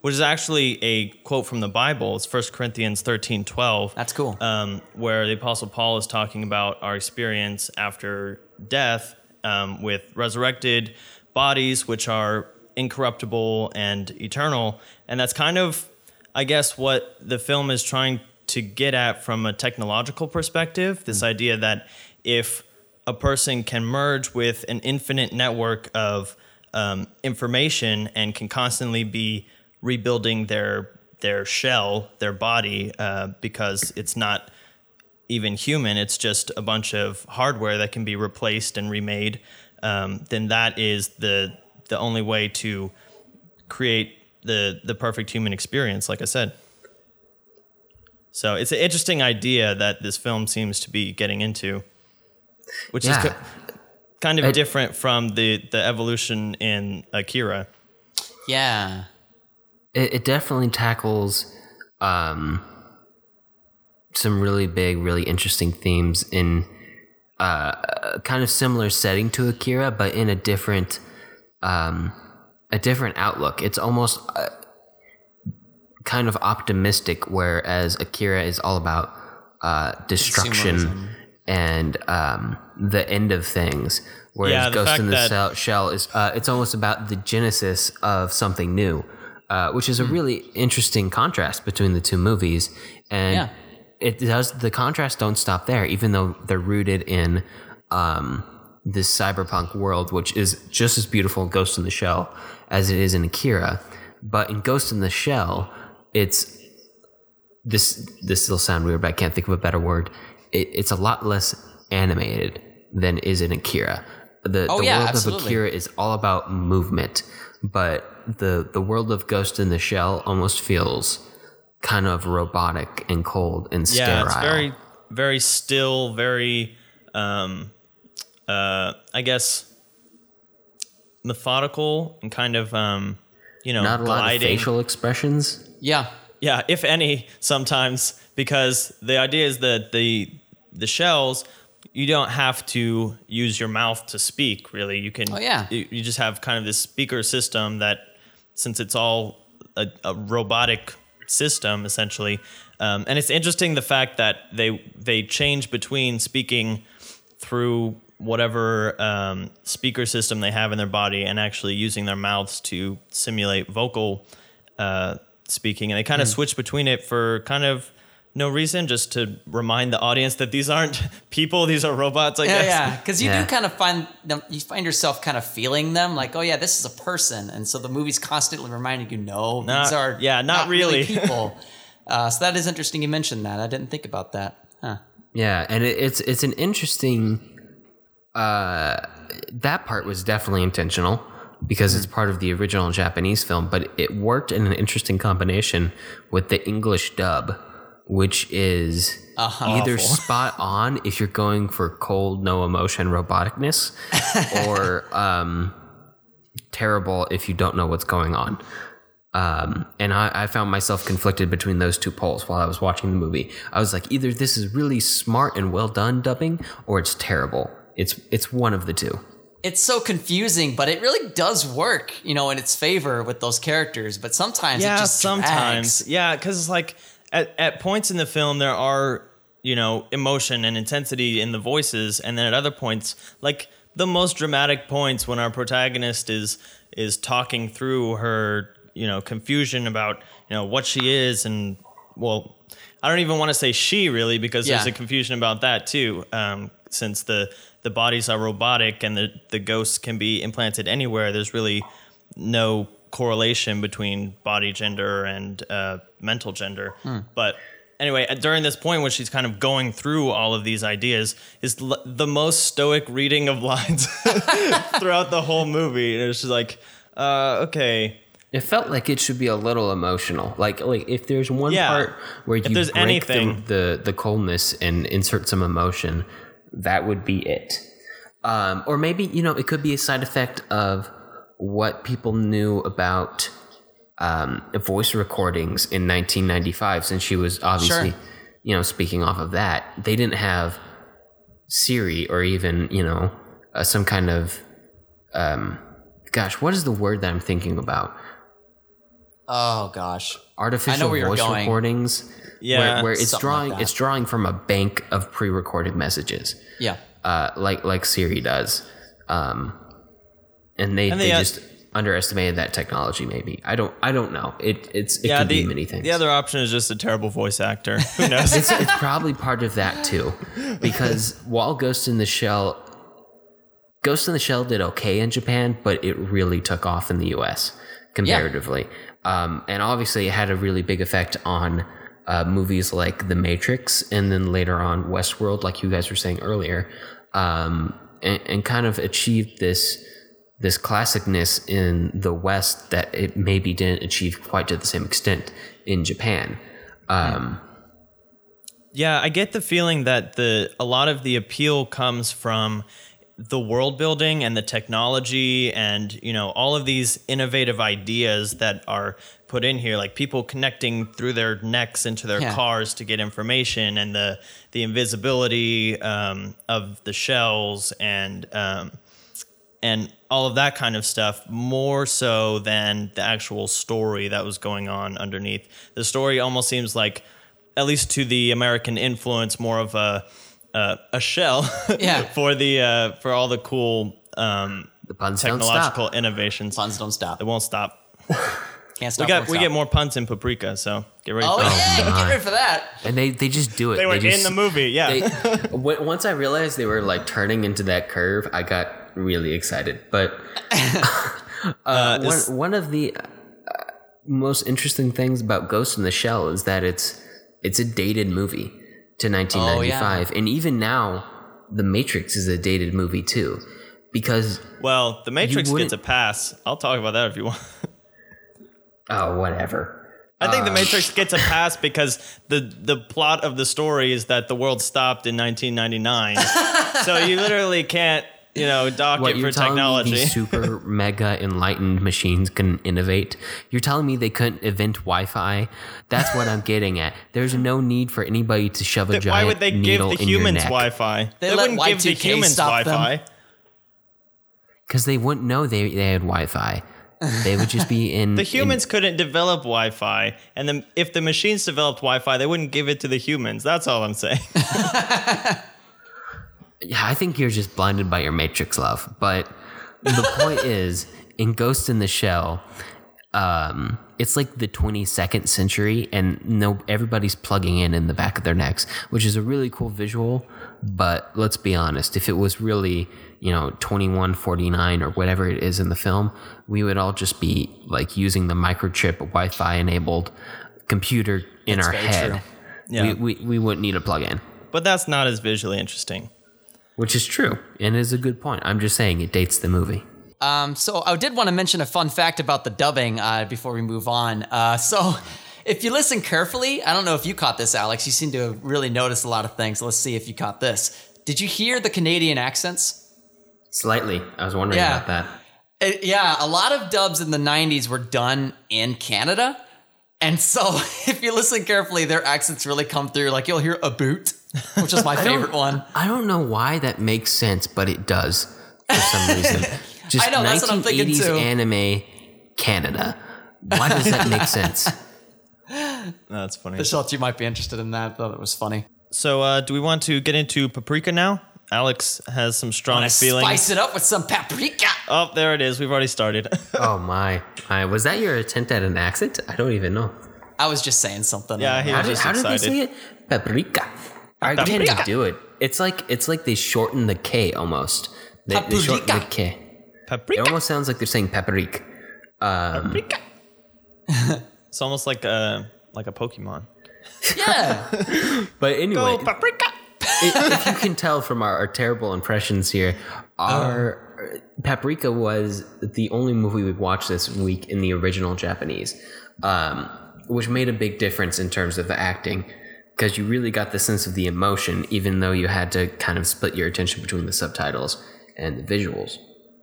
Which is actually a quote from the Bible. It's 1 Corinthians 13 12. That's cool. Um, where the Apostle Paul is talking about our experience after death um, with resurrected bodies, which are incorruptible and eternal. And that's kind of, I guess, what the film is trying to get at from a technological perspective this idea that if a person can merge with an infinite network of um, information and can constantly be rebuilding their their shell, their body, uh, because it's not even human. It's just a bunch of hardware that can be replaced and remade. Um, then that is the the only way to create the the perfect human experience. Like I said. So it's an interesting idea that this film seems to be getting into, which is Yeah. ki- kind of I- different from the the evolution in Akira. yeah. It, it definitely tackles um, some really big, really interesting themes in uh, a kind of similar setting to Akira, but in a different, um, a different outlook. It's almost uh, kind of optimistic, whereas Akira is all about uh, destruction and um, the end of things. Whereas Yeah, Ghost in the Shell is uh, it's almost about the genesis of something new, uh, which is a really interesting contrast between the two movies. And Yeah. it does the contrast don't stop there, even though they're rooted in um, this cyberpunk world, which is just as beautiful in Ghost in the Shell as it is in Akira. But in Ghost in the Shell, it's this. This will sound weird, but I can't think of a better word. It, it's a lot less animated than is in Akira. The, Oh, the yeah, world absolutely. of Akira is all about movement, but the the world of Ghost in the Shell almost feels kind of robotic and cold and Yeah, sterile. it's very very still, very um uh I guess methodical and kind of um you know not a lot of facial expressions. Yeah. Yeah, if any, sometimes because the idea is that the the shells you don't have to use your mouth to speak really. You can Oh, yeah. you, you just have kind of this speaker system that since it's all a, a robotic system essentially. Um, and it's interesting the fact that they they change between speaking through whatever um, speaker system they have in their body and actually using their mouths to simulate vocal uh, speaking, and they kind of switch between it for kind of no reason, just to remind the audience that these aren't people; these are robots. I Yeah, guess. yeah, because you Yeah. do kind of find them. You find yourself kind of feeling them, like, oh yeah, this is a person, and so the movie's constantly reminding you, no, Not- these are yeah, not really. people. uh, so that is interesting. You mentioned that. I didn't think about that. Huh. Yeah, and it, it's it's an interesting. Uh, that part was definitely intentional because it's part of the original Japanese film, but it worked in an interesting combination with the English dub, which is either spot on if you're going for cold, no emotion roboticness, or um, terrible if you don't know what's going on. Um, and I, I found myself conflicted between those two poles while I was watching the movie. I was like, either this is really smart and well done dubbing, or it's terrible. It's it's one of the two. It's so confusing, but it really does work, you know, in its favor with those characters. But sometimes it yeah, just sometimes. drags. Yeah, because it's like at at points in the film there are you know emotion and intensity in the voices, and then at other points, like the most dramatic points when our protagonist is is talking through her you know confusion about you know what she is and well. I don't even want to say she really because there's a confusion about that too. Um, since the the bodies are robotic and the the ghosts can be implanted anywhere, there's really no correlation between body gender and uh, mental gender. But anyway, uh, during this point when she's kind of going through all of these ideas, is l- the most stoic reading of lines throughout the whole movie. And it's just like, uh, okay, It felt like it should be a little emotional. Like like if there's one Yeah. part where you there's break anything- the, the the coldness and insert some emotion, that would be it. Um, or maybe you know it could be a side effect of what people knew about um, voice recordings in 1995, since she was obviously Sure. you know speaking off of that. They didn't have Siri or even you know uh, some kind of um, gosh, what is the word that I'm thinking about? Oh gosh. artificial voice recordings Yeah, where, where it's something like drawing it's drawing from a bank of pre-recorded messages Yeah. uh, like like siri does um, and they, And they they, uh, just underestimated that technology maybe i don't i don't know it it's it yeah. could The be many things the other option is just a terrible voice actor. Who knows? it's, it's probably part of that too because while ghost in the shell ghost in the shell did okay in japan but it really took off in the us comparatively um, and obviously it had a really big effect on uh, movies like the matrix and then later on westworld like you guys were saying earlier um, and, and kind of achieved this this classicness in the west that it maybe didn't achieve quite to the same extent in japan um, Yeah, I get the feeling that the a lot of the appeal comes from the world building and the technology and you know all of these innovative ideas that are put in here like people connecting through their necks into their Yeah. cars to get information and the the invisibility um, of the shells and um, and all of that kind of stuff more so than the actual story that was going on underneath. The story almost seems like, at least to the American influence, more of a uh, a shell Yeah. for the uh, for all the cool um, the puns don't technological innovations. Puns don't stop. It won't stop. Can't stop. We got we stop. get more puns in Paprika, so get ready Oh, for it. yeah, my. get ready for that. and they they just do it. They were just, in the movie, yeah. They, once I realized they were like turning into that curve, I got really excited. But uh, is- one one of the uh, most interesting things about Ghost in the Shell is that it's it's a dated movie to 1995, and even now, The Matrix is a dated movie too, because well, The Matrix gets a pass. I'll talk about that if you want. oh whatever. I think Uh. The Matrix gets a pass because the the plot of the story is that the world stopped in 1999. so you literally can't, you know, dock What it you're for telling technology. me these super mega enlightened machines can innovate? You're telling me they couldn't invent Wi-Fi? That's what I'm getting at. There's no need for anybody to shove a Why giant would they give needle the in your humans neck Wi-Fi? They They, wouldn't give the Y2K humans stop them. Wi-Fi. because they wouldn't know they, they had Wi-Fi. They would just be in The humans couldn't develop Wi-Fi, and then if the machines developed Wi-Fi, they wouldn't give it to the humans. That's all I'm saying. Yeah, I think you're just blinded by your Matrix love. But the point is, in Ghost in the Shell, um, it's like the 22nd century, and no, everybody's plugging in in the back of their necks, which is a really cool visual. But let's be honest, if it was really you know 2149 or whatever it is in the film, we would all just be like using the microchip Wi-Fi enabled computer in our head. true. Yeah. We, we we wouldn't need a plug-in. But that's not as visually interesting. Which is true and is a good point. I'm just saying it dates the movie. Um, so I did want to mention a fun fact about the dubbing uh, before we move on. Uh, so if you listen carefully, I don't know if you caught this, Alex. You seem to have really noticed a lot of things. Let's see if you caught this. Did you hear the Canadian accents? Slightly. I was wondering Yeah. about that. Uh, yeah, a lot of dubs in the 90s were done in Canada. And so if you listen carefully, their accents really come through. Like you'll hear a boot, which is my don't- favorite one. I don't know why that makes sense, but it does for some reason. Just I know, that's what I'm thinking 1980s too. anime Canada. Why does that make sense? That's funny. The thought you might be interested in that. Thought it was funny. So, uh, do we want to get into paprika now? Alex has some strong I feelings. spice it up with some paprika. Oh, there it is. We've already started. Oh my. my. Was that your attempt at an accent? I don't even know. I was just saying something. Yeah, he How was did, just how did they say it? Paprika. I can't Paprika. even do it. It's like it's like they shorten the K almost. They, they shorten the K. Paprika. It almost sounds like they're saying paprika. Um, paprika. it's almost like a like a Pokemon. Yeah. but anyway, Go paprika. if, if you can tell from our, our terrible impressions here, our Paprika was the only movie we watched this week in the original Japanese, um, which made a big difference in terms of the acting because you really got the sense of the emotion, even though you had to kind of split your attention between the subtitles and the visuals.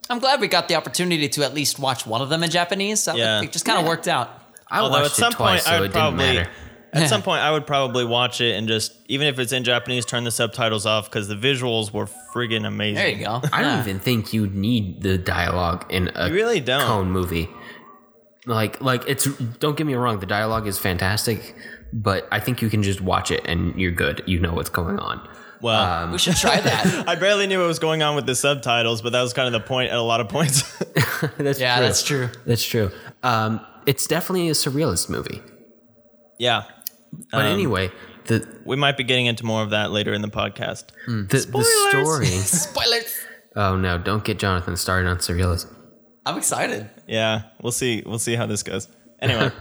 I'm glad we got the opportunity to at least watch one of them in Japanese. So Yeah. It just kind of worked out. I Although watched at some it twice, point so I it would didn't probably matter. at some point I would probably watch it and just even if it's in Japanese, turn the subtitles off because the visuals were friggin' amazing. There you go. I don't even think you need the dialogue in a You really don't. Kon movie. Like, like it's. Don't get me wrong, the dialogue is fantastic, but I think you can just watch it and you're good. You know what's going on. Well, We should try that. I barely knew what was going on with the subtitles, but that was kind of the point at a lot of points. that's yeah, true. that's true. That's true. Um, it's definitely a surrealist movie. yeah. But Um, anyway, the We might be getting into more of that later in the podcast. the, the story. Spoilers. oh no! Don't get Jonathan started on surrealism. I'm excited. Yeah, we'll see. We'll see how this goes. Anyway,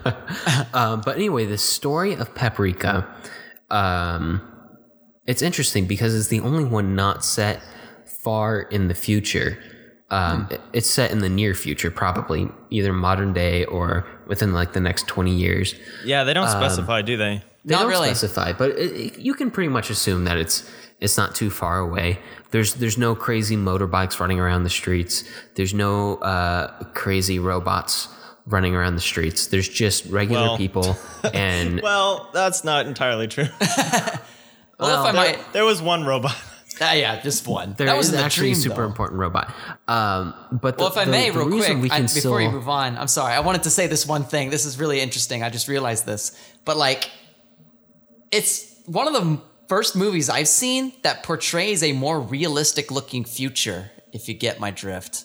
Um, but anyway, the story of Paprika, um, it's interesting because it's the only one not set far in the future. Um, it- It's set in the near future, probably either modern day or within like the next twenty years. yeah, they don't specify, do they? They Not don't really. specify, but it, it- you can pretty much assume that it's it's not too far away. There's there's no crazy motorbikes running around the streets. There's no uh, crazy robots running around the streets. There's just regular Well- people and Well, that's not entirely true. Well, if I there, might. there was one robot. Ah, yeah, just one. there that was is in the actually a super though. important robot. Um, but the, Well, if I the- may, the real quick, we I, before still, you move on, I'm sorry. I wanted to say this one thing. This is really interesting. I just realized this. But like, it's one of the first movies I've seen that portrays a more realistic looking future, if you get my drift.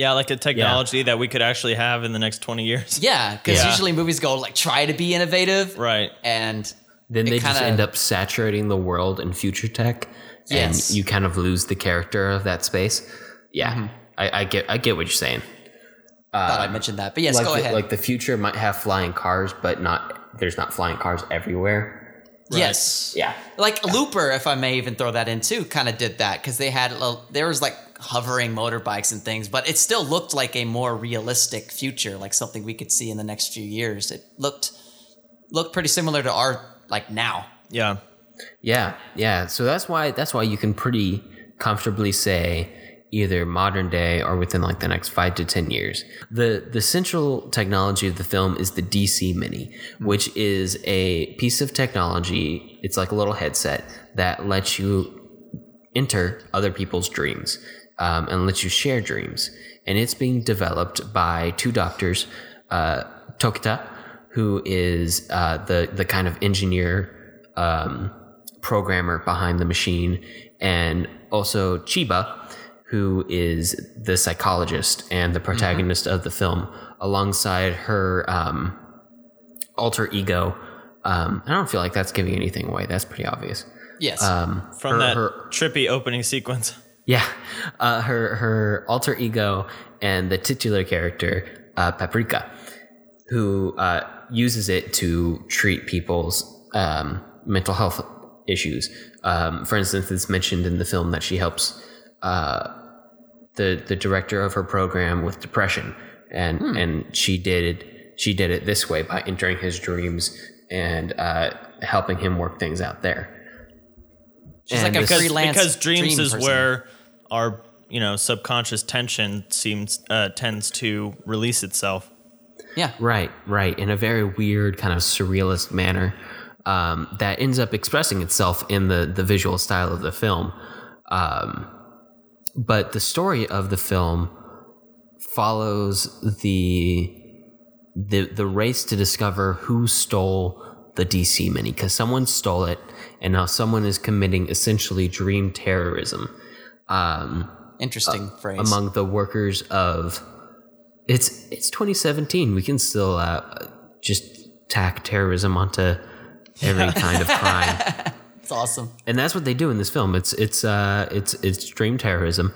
Yeah, like a technology that we could actually have in the next 20 years. Yeah, because Yeah. usually movies go like try to be innovative. Right. And then they kinda- end up saturating the world in future tech, Yes. and you kind of lose the character of that space. Yeah, Mm-hmm. I, I get I get what you're saying. thought I mentioned that. But yes, like go the, ahead. like the future might have flying cars, but not there's not flying cars everywhere. Yes. Yeah. Like Looper, if I may even throw that in too, kind of did that because they had a- there was like hovering motorbikes and things, but it still looked like a more realistic future, like something we could see in the next few years. It looked looked pretty similar to our like now. Yeah. Yeah, yeah. So that's why that's why you can pretty comfortably say either modern day or within like the next five to ten years. The the central technology of the film is the DC Mini, which is a piece of technology. It's like a little headset that lets you enter other people's dreams um, and lets you share dreams. And it's being developed by two doctors, uh, Tokita, who is uh, the the kind of engineer um, programmer behind the machine, and also Chiba, who is the psychologist and the protagonist of the film, alongside her um, alter ego. Um, I don't feel like that's giving anything away. That's pretty obvious. Yes. Um, From her- that her- trippy opening sequence. Yeah, uh, her her alter ego and the titular character uh, Paprika, who uh, uses it to treat people's um, mental health issues. Um, for instance, it's mentioned in the film that she helps uh, the the director of her program with depression, and and she did she did it this way by entering his dreams and uh, helping him work things out there. She's and like a this- freelance because dreams dream is person. where our you know subconscious tension seems uh, tends to release itself. Yeah. Right, right. In a very weird, kind of surrealist manner um, that ends up expressing itself in the, the visual style of the film. Um, but the story of the film follows the the the race to discover who stole the DC mini because someone stole it and now someone is committing essentially dream terrorism. Um, Interesting phrase. among the workers of it's it's 2017 we can still uh, just tack terrorism onto every kind of crime. It's awesome. and that's what they do in this film. It's it's uh it's it's dream terrorism.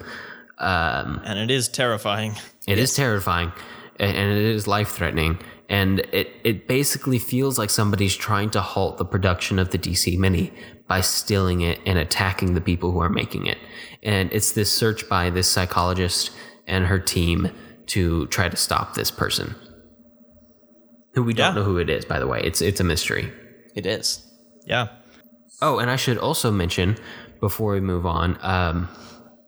Um And it is terrifying. it is terrifying a- and it is life threatening and it it basically feels like somebody's trying to halt the production of the DC mini by stealing it and attacking the people who are making it and it's this search by this psychologist and her team to try to stop this person who we don't Yeah. know who it is by the way it's it's a mystery It is. Yeah. Oh, and I should also mention before we move on, um,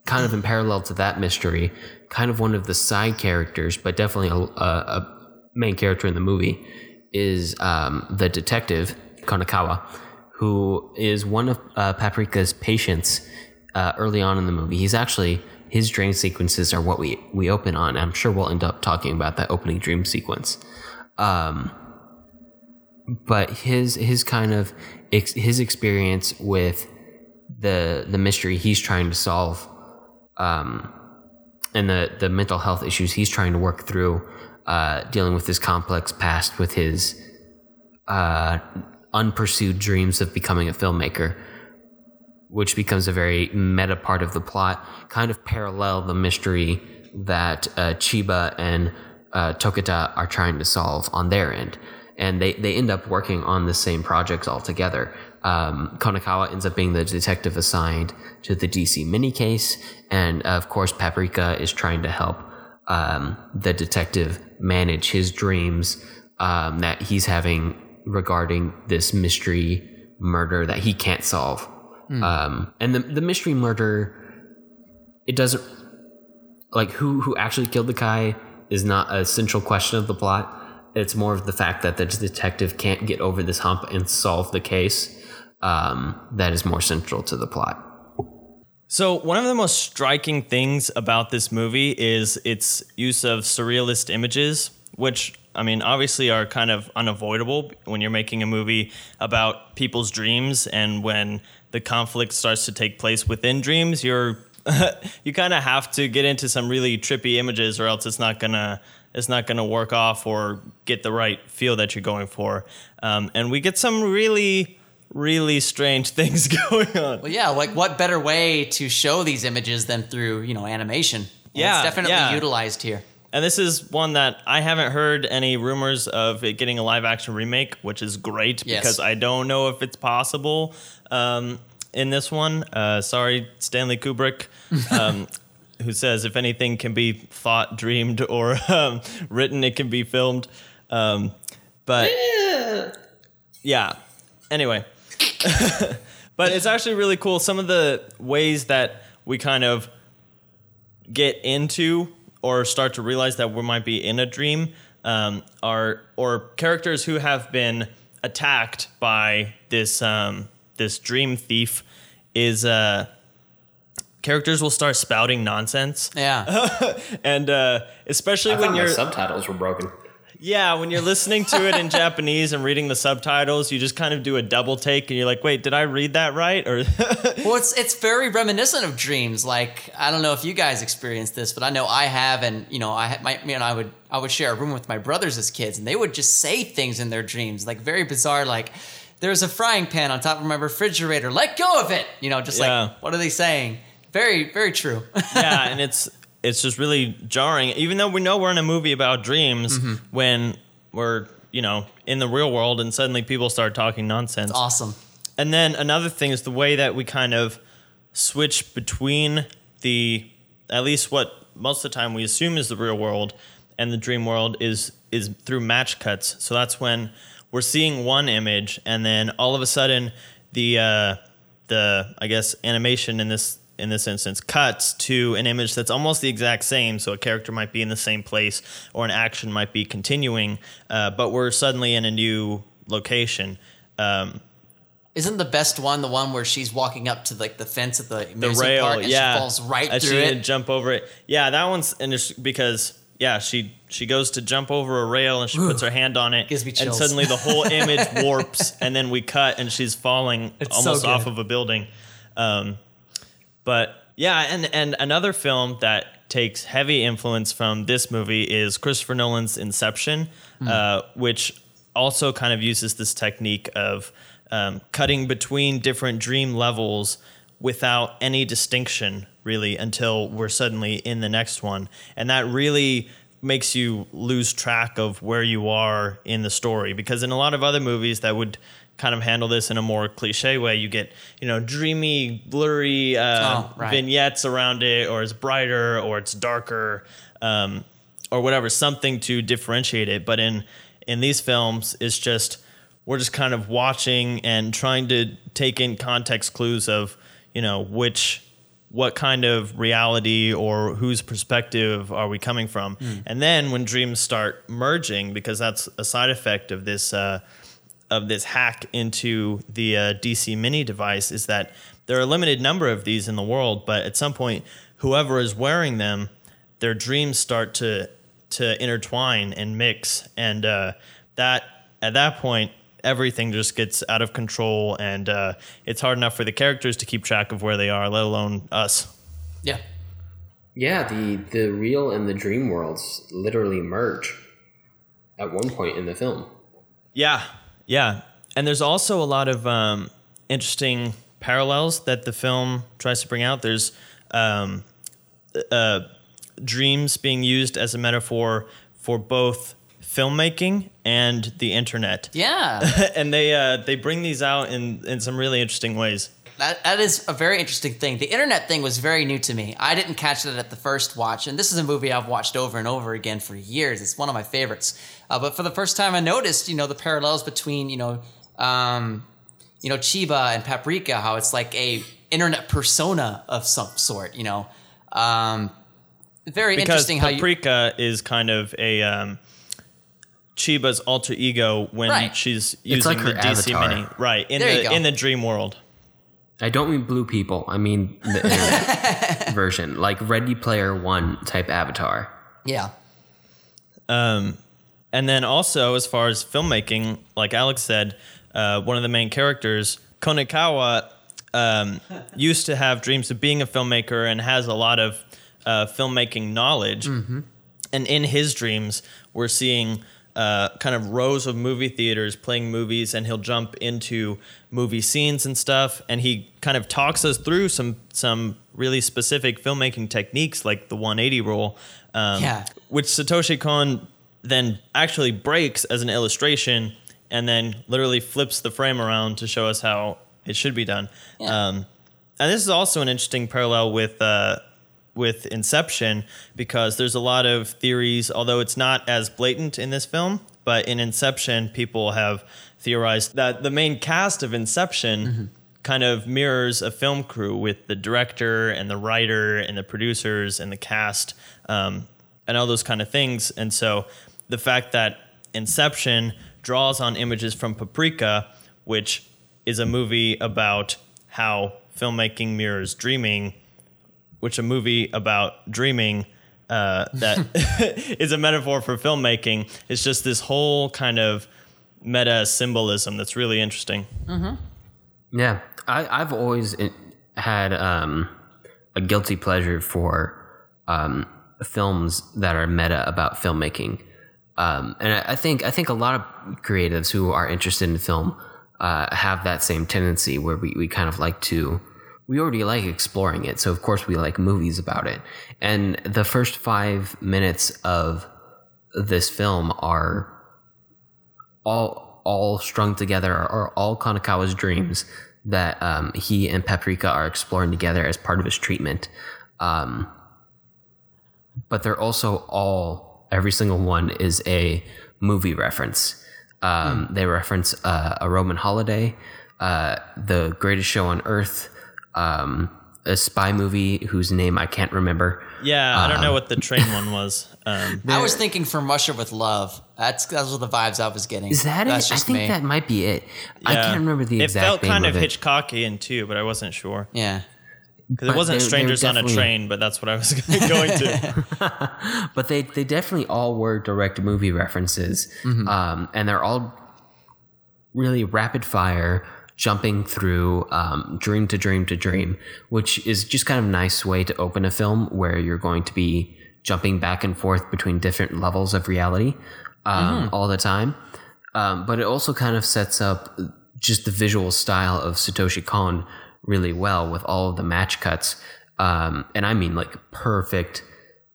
kind of in parallel to that mystery, kind of one of the side characters, but definitely a, a, a main character in the movie, is um, the detective Konakawa, who is one of uh, Paprika's patients uh, early on in the movie. He's actually his dream sequences are what we we open on. I'm sure we'll end up talking about that opening dream sequence. Um, but his his kind of ex, his experience with the the mystery he's trying to solve um and the the mental health issues he's trying to work through uh dealing with his complex past with his uh unpursued dreams of becoming a filmmaker which becomes a very meta part of the plot kind of parallel the mystery that uh, Chiba and uh, Tokita are trying to solve on their end and they, they end up working on the same projects altogether. Um, Konakawa ends up being the detective assigned to the DC mini case, and of course, Paprika is trying to help um, the detective manage his dreams um, that he's having regarding this mystery murder that he can't solve. Um, and the the mystery murder, it doesn't like who who actually killed the guy is not a central question of the plot. It's more of the fact that the detective can't get over this hump and solve the case. Um, that is more central to the plot. So, one of the most striking things about this movie is its use of surrealist images, which, I mean, obviously are kind of unavoidable when you're making a movie about people's dreams and when the conflict starts to take place within dreams, you're you kind of have to get into some really trippy images or else it's not gonna it's not gonna work off or get the right feel that you're going for. Um, and we get some really really strange things going on. Well, yeah. Like, what better way to show these images than through you know animation? And Yeah, it's definitely yeah. utilized here. And this is one that I haven't heard any rumors of it getting a live action remake, which is great Yes. because I don't know if it's possible um, in this one. Uh, sorry, Stanley Kubrick, um, who says if anything can be thought, dreamed, or um, written, it can be filmed. Um, but yeah. Anyway, but it's actually really cool. Some of the ways that we kind of get into or start to realize that we might be in a dream um, are or characters who have been attacked by this um, this dream thief is uh, characters will start spouting nonsense Yeah. and uh, especially when you're subtitles were broken. Yeah, when you're listening to it in Japanese and reading the subtitles, you just kind of do a double take and you're like, "Wait, did I read that right?" Or Well, it's it's very reminiscent of dreams. Like I don't know if you guys experienced this, but I know I have, and you know, I my, you know, I would I would share a room with my brothers as kids, and they would just say things in their dreams, like very bizarre, like there's a frying pan on top of my refrigerator, let go of it, you know, just Yeah. like what are they saying? Very very true. yeah, and it's it's just really jarring. Even though we know we're in a movie about dreams, Mm-hmm. when we're you know in the real world, and suddenly people start talking nonsense. awesome. And then another thing is the way that we kind of switch between the at least what most of the time we assume is the real world and the dream world is is through match cuts. So that's when we're seeing one image and then all of a sudden the uh, the I guess animation in this in this instance cuts to an image that's almost the exact same. So a character might be in the same place or an action might be continuing, uh, but we're suddenly in a new location. Um, Isn't the best one the one where she's walking up to like the fence at the the amusement rail, park and yeah, she falls right As through she it? jump over it. Yeah, that one's and it's because yeah, she she goes to jump over a rail and she puts her hand on it, Gives me and suddenly the whole image warps, and then we cut and she's falling It's so almost off of a building. Um, but yeah, and and another film that takes heavy influence from this movie is Christopher Nolan's Inception, Hmm. uh, which also kind of uses this technique of um, cutting between different dream levels without any distinction really until we're suddenly in the next one and that really makes you lose track of where you are in the story because in a lot of other movies that would kind of handle this in a more cliche way. You get you know dreamy blurry uh, Oh, right. vignettes around it or it's brighter or it's darker um, or whatever something to differentiate it. But in in these films it's just we're just kind of watching and trying to take in context clues of you know which what kind of reality or whose perspective are we coming from? And then when dreams start merging because that's a side effect of this uh, of this hack into the uh, DC Mini device is that there are a limited number of these in the world, but at some point, whoever is wearing them, their dreams start to to intertwine and mix, and uh, that at that point, everything just gets out of control, and uh, it's hard enough for the characters to keep track of where they are, let alone us. Yeah. Yeah, the the real and the dream worlds literally merge at one point in the film. Yeah, yeah. And there's also a lot of um, interesting parallels that the film tries to bring out. There's um, uh, dreams being used as a metaphor for both filmmaking and the internet, Yeah. and they uh, they bring these out in in some really interesting ways. That, that is a very interesting thing. The internet thing was very new to me. I didn't catch that at the first watch, and this is a movie I've watched over and over again for years. It's one of my favorites. Uh, but for the first time, I noticed, you know, the parallels between, you know, um, you know, Chiba and Paprika. How it's like a internet persona of some sort. You know, um, very because interesting how you. Paprika is kind of a um, Chiba's alter ego when Right. she's using like her the DC avatar. Mini, right? In There you the go. in the dream world. I don't mean blue people. I mean the internet version, like Ready Player One type avatar. yeah. And then also, as far as filmmaking, like Alex said, uh, one of the main characters, Konakawa, um, used to have dreams of being a filmmaker and has a lot of uh, filmmaking knowledge. And in his dreams, we're seeing uh, kind of rows of movie theaters playing movies, and he'll jump into movie scenes and stuff. And he kind of talks us through some some really specific filmmaking techniques, like the 180 rule, um, Yeah. which Satoshi Kon then actually breaks as an illustration, and then literally flips the frame around to show us how it should be done. Yeah. Um, and this is also an interesting parallel with uh, with Inception because there's a lot of theories, although it's not as blatant in this film. But in Inception, people have theorized that the main cast of Inception kind of mirrors a film crew with the director and the writer and the producers and the cast um, and all those kind of things. And so the fact that Inception draws on images from Paprika, which is a movie about how filmmaking mirrors dreaming, which a movie about dreaming uh, that is a metaphor for filmmaking. It's just this whole kind of meta symbolism that's really interesting. Yeah, I, I've always had um, a guilty pleasure for um, films that are meta about filmmaking, um, and I, I think I think a lot of creatives who are interested in film uh, have that same tendency where we, we kind of like to we already like exploring it, so of course we like movies about it. And the first five minutes of this film are all all strung together are all Konakawa's dreams that um, he and Paprika are exploring together as part of his treatment. Um, but they're also all every single one is a movie reference. Um, They reference uh, a Roman holiday, uh, the greatest show on earth, um, a spy movie whose name I can't remember. Yeah, I don't know what the train one was. Um, I was thinking from Russia with Love. That's those were the vibes I was getting. Is that That's it? I think me. that might be it. I can't remember the exact. It exact felt name kind of of it. Hitchcockian too, but I wasn't sure yeah. Because it wasn't they- they strangers on a train. But that's what I was going to. but they they definitely all were direct movie references, um, and they're all really rapid fire, jumping through um, dream to dream to dream, which is just kind of a nice way to open a film where you're going to be jumping back and forth between different levels of reality um, all the time. Um, but it also kind of sets up just the visual style of Satoshi Kon really well with all of the match cuts. Um, and I mean like perfect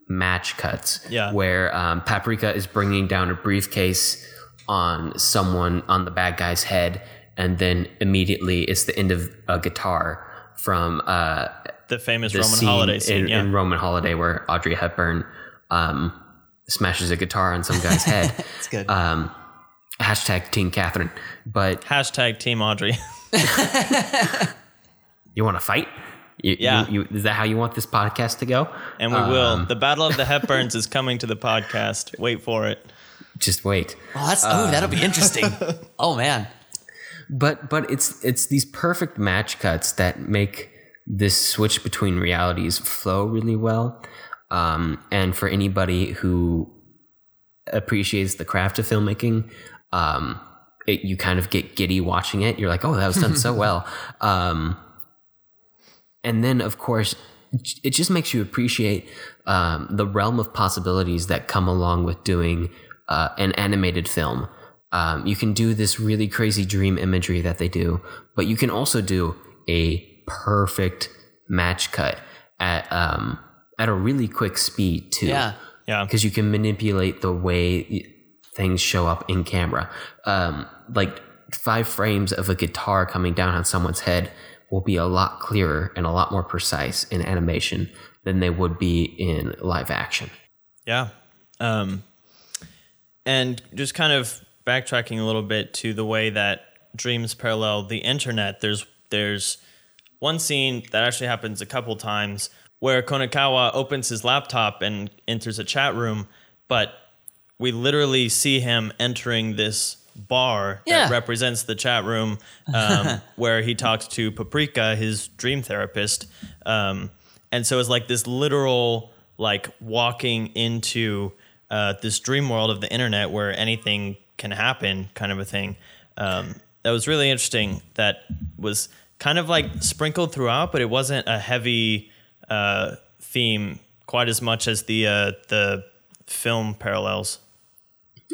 match cuts Yeah. where um, Paprika is bringing down a briefcase on someone on the bad guy's head, and then immediately it's the end of a guitar from uh, The famous the Roman holiday scene. in, yeah. in Roman Holiday where Audrey Hepburn um, smashes a guitar on some guy's head. It's good. Um, hashtag Team Katharine. But Hashtag Team Audrey. you want to fight? You, Yeah. You, you, is that how you want this podcast to go? And we Um, will. The Battle of the Hepburns is coming to the podcast. Wait for it. Just wait. oh, that's oh, that'll be interesting. oh man. but but it's it's these perfect match cuts that make this switch between realities flow really well um, and for anybody who appreciates the craft of filmmaking um, it, you kind of get giddy watching it you're like oh that was done so well um, and then of course it just makes you appreciate um, the realm of possibilities that come along with doing uh, an animated film um, you can do this really crazy dream imagery that they do but you can also do a perfect match cut at um, at a really quick speed too Yeah. Yeah. because you can manipulate the way things show up in camera. Um, like five frames of a guitar coming down on someone's head will be a lot clearer and a lot more precise in animation than they would be in live action. Yeah. Um, and just kind of backtracking a little bit to the way that dreams parallel the internet, there's there's one scene that actually happens a couple times where Konakawa opens his laptop and enters a chat room, but we literally see him entering this bar Yeah. that represents the chat room um, where he talks to Paprika, his dream therapist. Um, and so it's like this literal, like walking into uh, this dream world of the internet where anything can happen, kind of a thing. Um, that was really interesting. That was kind of like sprinkled throughout, but it wasn't a heavy uh, theme quite as much as the uh, the film parallels.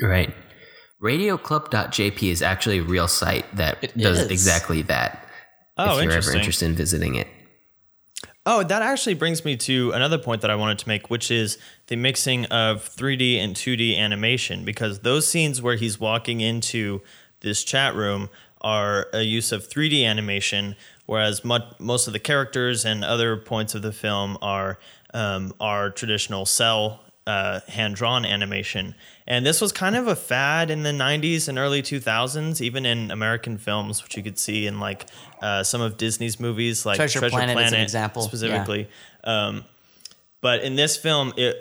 Right. RadioClub.jp is actually a real site that It does is. exactly that. Oh, if you're ever interested in visiting it. Oh, that actually brings me to another point that I wanted to make, which is the mixing of 3D and 2D animation, because those scenes where he's walking into this chat room are a use of 3D animation, whereas mu- most of the characters and other points of the film are um, are traditional cel uh, hand drawn animation. And this was kind of a fad in the 90s and early 2000s, even in American films, which you could see in like uh, some of Disney's movies, like Treasure Treasure, Planet Planet, example, yeah. specifically. Um, but in this film, it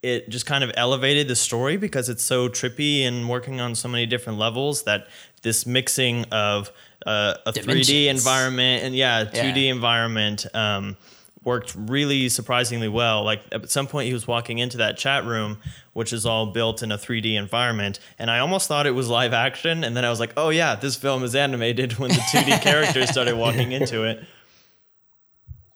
it just kind of elevated the story because it's so trippy and working on so many different levels that this mixing of uh, a 3D environment and yeah, 2D Yeah. environment um, worked really surprisingly well. Like at some point, he was walking into that chat room, which is all built in a 3D environment, and I almost thought it was live action. And then I was like, oh yeah, this film is animated when the 2D characters started walking into it.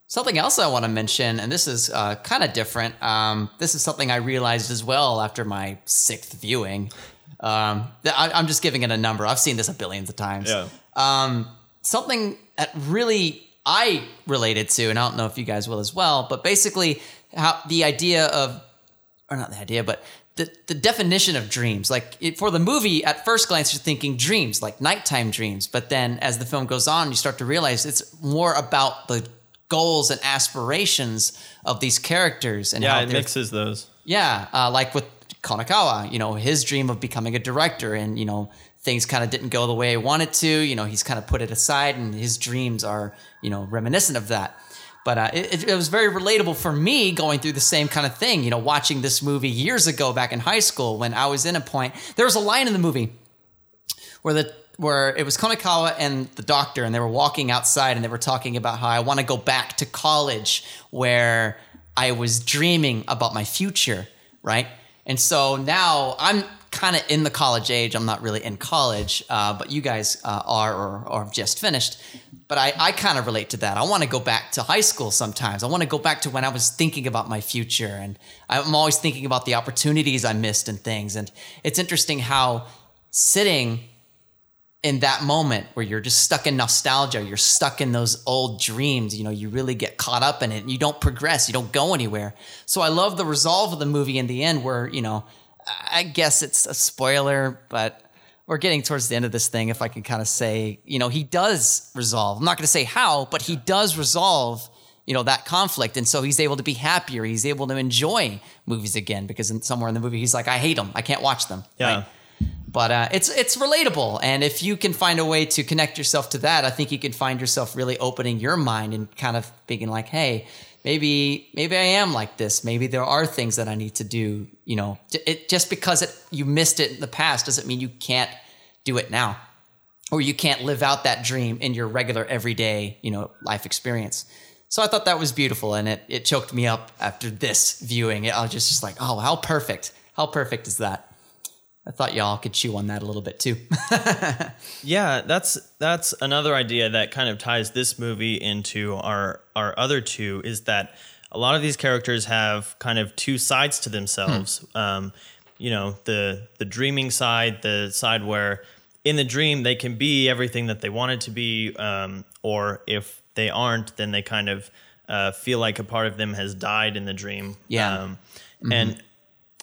Something else I want to mention, and this is uh, kind of different. Um, this is something I realized as well after my sixth viewing. Um, I, am just giving it a number. I've seen this a billions of times. Yeah. Um, something that really I related to, and I don't know if you guys will as well, but basically how the idea of, or not the idea, but the, the definition of dreams. Like it, for the movie, at first glance, you're thinking dreams, like nighttime dreams. But then as the film goes on, you start to realize it's more about the goals and aspirations of these characters and Yeah, how it mixes those. yeah, uh, like with Konakawa, you know, his dream of becoming a director, and you know, things kind of didn't go the way he wanted to. You know, he's kind of put it aside, and his dreams are, you know, reminiscent of that. But uh, it, it was very relatable for me going through the same kind of thing. You know, watching this movie years ago back in high school when I was in a point. There was a line in the movie where the where it was Konakawa and the doctor, and they were walking outside, and they were talking about how I want to go back to college where I was dreaming about my future, right? And so now I'm kind of in the college age. I'm not really in college, uh, but you guys uh, are or, or have just finished. But I, I kind of relate to that. I want to go back to high school sometimes. I want to go back to when I was thinking about my future. And I'm always thinking about the opportunities I missed and things. And it's interesting how sitting in that moment where you're just stuck in nostalgia, you're stuck in those old dreams, you know, you really get caught up in it and you don't progress, you don't go anywhere. So I love the resolve of the movie in the end where, you know, I guess it's a spoiler, but we're getting towards the end of this thing. If I can kind of say, you know, he does resolve. I'm not going to say how, but he does resolve, you know, that conflict. And so he's able to be happier. He's able to enjoy movies again because in, somewhere in the movie, he's like, I hate them. I can't watch them. Yeah. Right? but uh, it's it's relatable and if you can find a way to connect yourself to that i think you can find yourself really opening your mind and kind of thinking like hey maybe maybe i am like this. Maybe there are things that i need to do you know. It, just because it, you missed it in the past doesn't mean you can't do it now. Or you can't live out that dream in your regular everyday you know life experience. So i thought that was beautiful and it, it choked me up after this viewing. I was just, just like oh how perfect. How perfect is that I thought y'all could chew on that a little bit too. Yeah, that's that's another idea that kind of ties this movie into our our other two is that a lot of these characters have kind of two sides to themselves. Um, you know, the the dreaming side, the side where in the dream they can be everything that they wanted to be, um, or if they aren't, then they kind of uh, feel like a part of them has died in the dream. Yeah. Um, and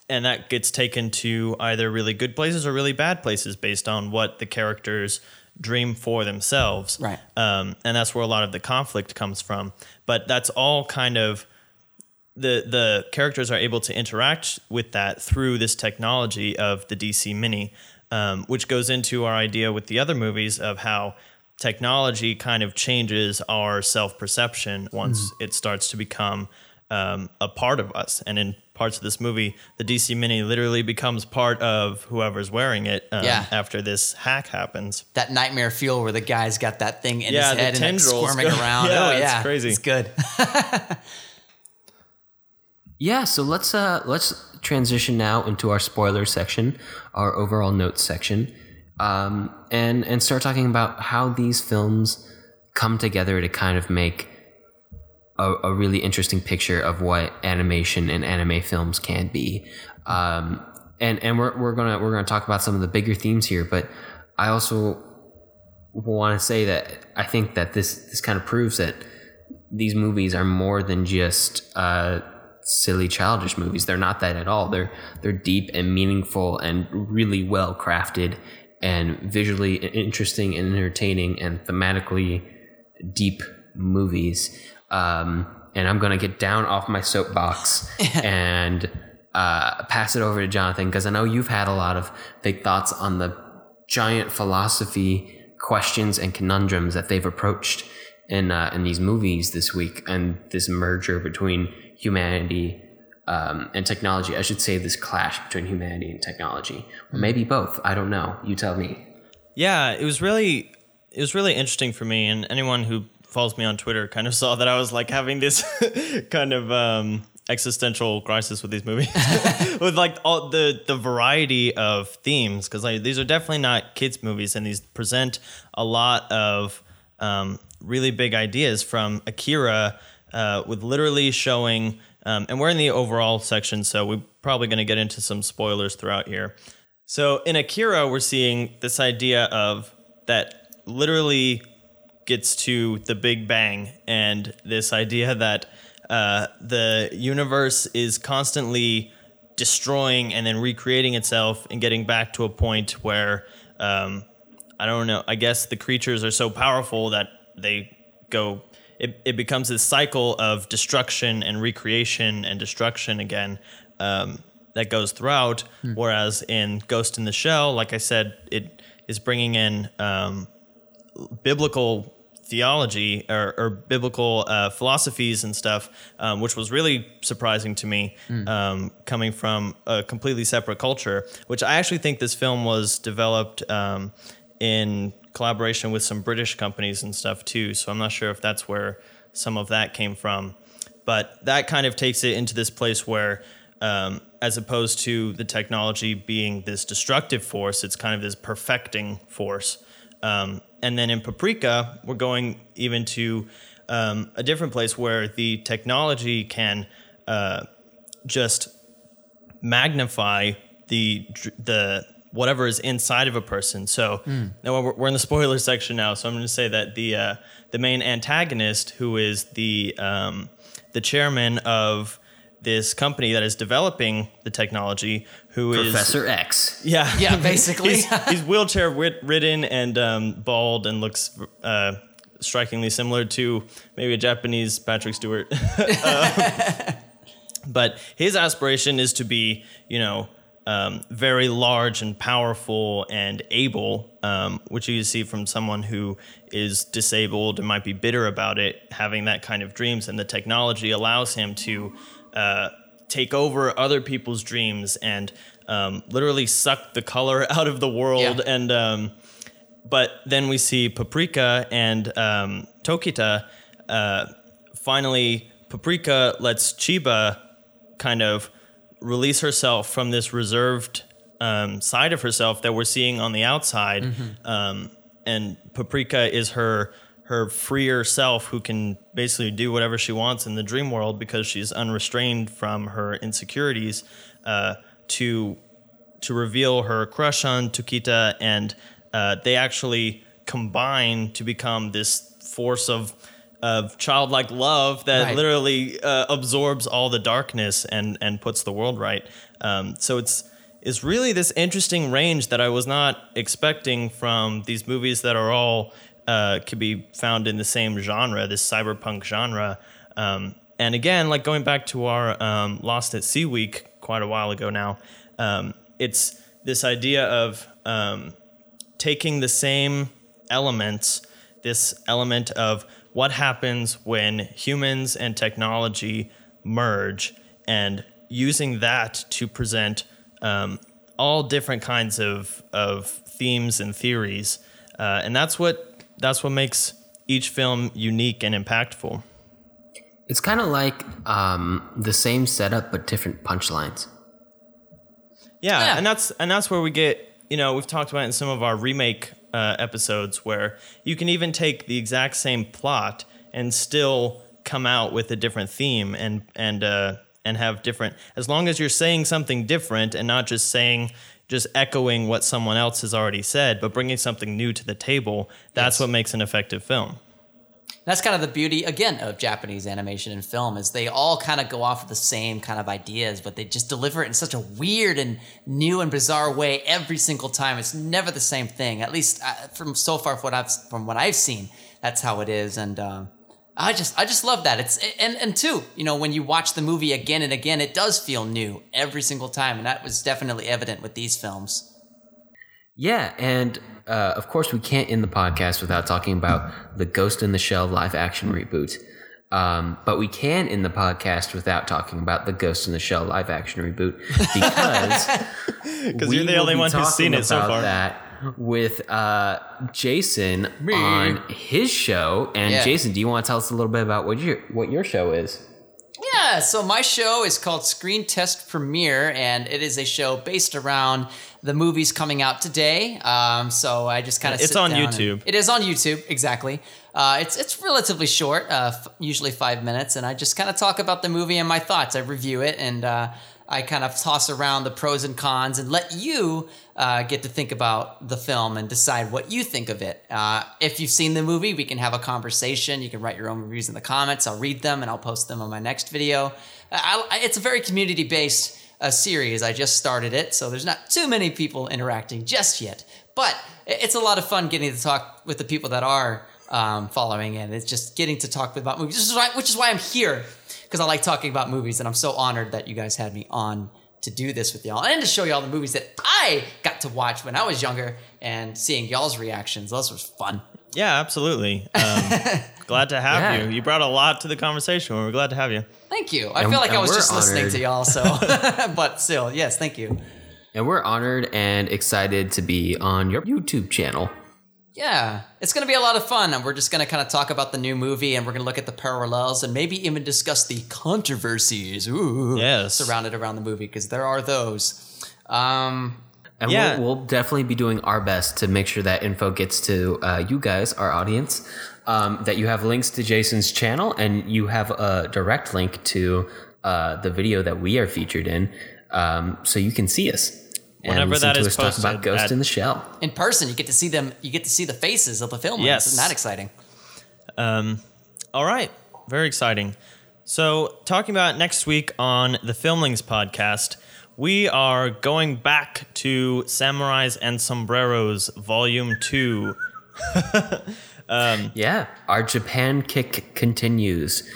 and that gets taken to either really good places or really bad places based on what the characters dream for themselves. Right. Um, and that's where a lot of the conflict comes from. But that's all kind of the the characters are able to interact with that through this technology of the DC Mini, um, which goes into our idea with the other movies of how technology kind of changes our self perception once it starts to become um, a part of us. And in parts of this movie, the DC Mini literally becomes part of whoever's wearing it um, Yeah. after this hack happens. that nightmare fuel where the guy's got that thing in Yeah, his head and it's squirming go- around. Yeah, oh it's crazy. It's good. Yeah, so let's uh let's transition now into our spoiler section, our overall notes section, um, and and start talking about how these films come together to kind of make a, a really interesting picture of what animation and anime films can be. Um, and and we're we're gonna we're gonna talk about some of the bigger themes here, but I also want to say that I think that this this kind of proves that these movies are more than just uh, silly childish movies. They're not that at all. They're they're deep and meaningful and really well crafted and visually interesting and entertaining and thematically deep movies. Um, and I'm gonna get down off my soapbox and uh, pass it over to Jonathan because I know you've had a lot of big thoughts on the giant philosophy questions and conundrums that they've approached in uh, in these movies this week, and this merger between humanity um, and technology. I should say this clash between humanity and technology, or maybe both. I don't know. You tell me. Yeah, it was really it was really interesting for me and anyone who follows me on Twitter kind of saw that I was like having this kind of um, existential crisis with these movies, with like all the the variety of themes, because like these are definitely not kids movies, and these present a lot of um, really big ideas from Akira, uh, with literally showing. Um, and we're in the overall section, so we're probably going to get into some spoilers throughout here. So in Akira, we're seeing this idea of that literally gets to the Big Bang and this idea that uh, the universe is constantly destroying and then recreating itself and getting back to a point where um, I don't know. I guess the creatures are so powerful that they go. It, it becomes this cycle of destruction and recreation and destruction again um, that goes throughout. Whereas in Ghost in the Shell, like I said, it is bringing in um, biblical theology or, or biblical uh, philosophies and stuff, um, which was really surprising to me, um, coming from a completely separate culture. Which I actually think this film was developed um, in collaboration with some British companies and stuff too. So I'm not sure if that's where some of that came from, but that kind of takes it into this place where. Um, as opposed to the technology being this destructive force, it's kind of this perfecting force. Um, and then in Paprika, we're going even to um, a different place where the technology can uh, just magnify the the whatever is inside of a person. So now we're, we're in the spoiler section now. So I'm going to say that the uh, the main antagonist, who is the um, the chairman of this company that is developing the technology, who is Professor X. yeah Yeah, basically. he's, he's wheelchair ridden and um, bald and looks uh, strikingly similar to maybe a Japanese Patrick Stewart. Uh, but his aspiration is to be, you know, um, very large and powerful and able, um, which you see from someone who is disabled and might be bitter about it, having that kind of dreams. And the technology allows him to uh, take over other people's dreams and um, literally suck the color out of the world. Yeah. And um, but then we see Paprika and um, Tokita. Uh, finally, Paprika lets Chiba kind of release herself from this reserved um, side of herself that we're seeing on the outside. Um, and Paprika is her her freer self who can basically do whatever she wants in the dream world because she's unrestrained from her insecurities uh, to to reveal her crush on Tokita, and uh, they actually combine to become this force of of childlike love that Right. literally uh, absorbs all the darkness and and puts the world right. Um, so it's it's really this interesting range that I was not expecting from these movies that are all uh, could be found in the same genre, this cyberpunk genre. Um, and again, like going back to our um, Lost at Sea week quite a while ago now, um, it's this idea of um, taking the same elements, this element of what happens when humans and technology merge, and using that to present um, all different kinds of, of themes and theories. Uh, and that's what that's what makes each film unique and impactful. It's kind of like um, the same setup but different punchlines. Yeah, Yeah. and that's and that's where we get. You know, we've talked about it in some of our remake uh, episodes where you can even take the exact same plot and still come out with a different theme and and uh, and have different. As long as you're saying something different and not just saying just echoing what someone else has already said, but bringing something new to the table. That's what makes an effective film. That's kind of the beauty again of Japanese animation and film is they all kind of go off of the same kind of ideas, but they just deliver it in such a weird and new and bizarre way every single time. It's never the same thing. At least uh, from so far from what I've from what I've seen, that's how it is. And uh, I just I just love that. It's and and two, you know, when you watch the movie again and again, it does feel new every single time, and that was definitely evident with these films. Yeah, and uh, of course, we can't end the podcast without talking about the Ghost in the Shell live action reboot. Um, but we can end the podcast without talking about the Ghost in the Shell live action reboot because Because you're the only one who's seen it so far. That with uh, Jason on his show. And Yeah. Jason, do you want to tell us a little bit about what your what your show is? Yeah, so my show is called Screen Test Premiere, and it is a show based around the movies coming out today. Um, so I just kind of It's on YouTube. It is on YouTube, exactly. Uh, it's it's relatively short, uh, f- usually five minutes, and I just kind of talk about the movie and my thoughts. I review it, and uh, I kind of toss around the pros and cons, and let you uh, get to think about the film and decide what you think of it. Uh, if you've seen the movie, we can have a conversation. You can write your own reviews in the comments. I'll read them and I'll post them on my next video. I, I, it's a very community based uh, series. I just started it, so there's not too many people interacting just yet. But it's a lot of fun getting to talk with the people that are um, following it. It's just getting to talk about movies, which is why, which is why I'm here because I like talking about movies, and I'm so honored that you guys had me on to do this with y'all and to show y'all the movies that I got to watch when I was younger and seeing y'all's reactions. Those was fun. Yeah, absolutely. Um, glad to have Yeah. you. You brought a lot to the conversation. We're glad to have you. Thank you. I And- feel like I was we're just listening to y'all, so but still, yes, thank you. And we're honored and excited to be on your YouTube channel. Yeah, it's going to be a lot of fun, and we're just going to kind of talk about the new movie, and we're going to look at the parallels, and maybe even discuss the controversies ooh, Yes. surrounded around the movie, because there are those. Um, And Yeah. we'll, we'll definitely be doing our best to make sure that info gets to uh, you guys, our audience. Um, that you have links to Jason's channel and you have a direct link to uh, the video that we are featured in, um, so you can see us. And Whenever listen that to is us talk about posted Ghost at- in the Shell. in person, you get to see them. You get to see the faces of the filmers. Yes. Isn't that exciting? Um, all right. Very exciting. So, talking about next week on the Filmlings podcast, we are going back to Samurais and Sombreros Volume 2. Um, yeah, our Japan kick continues.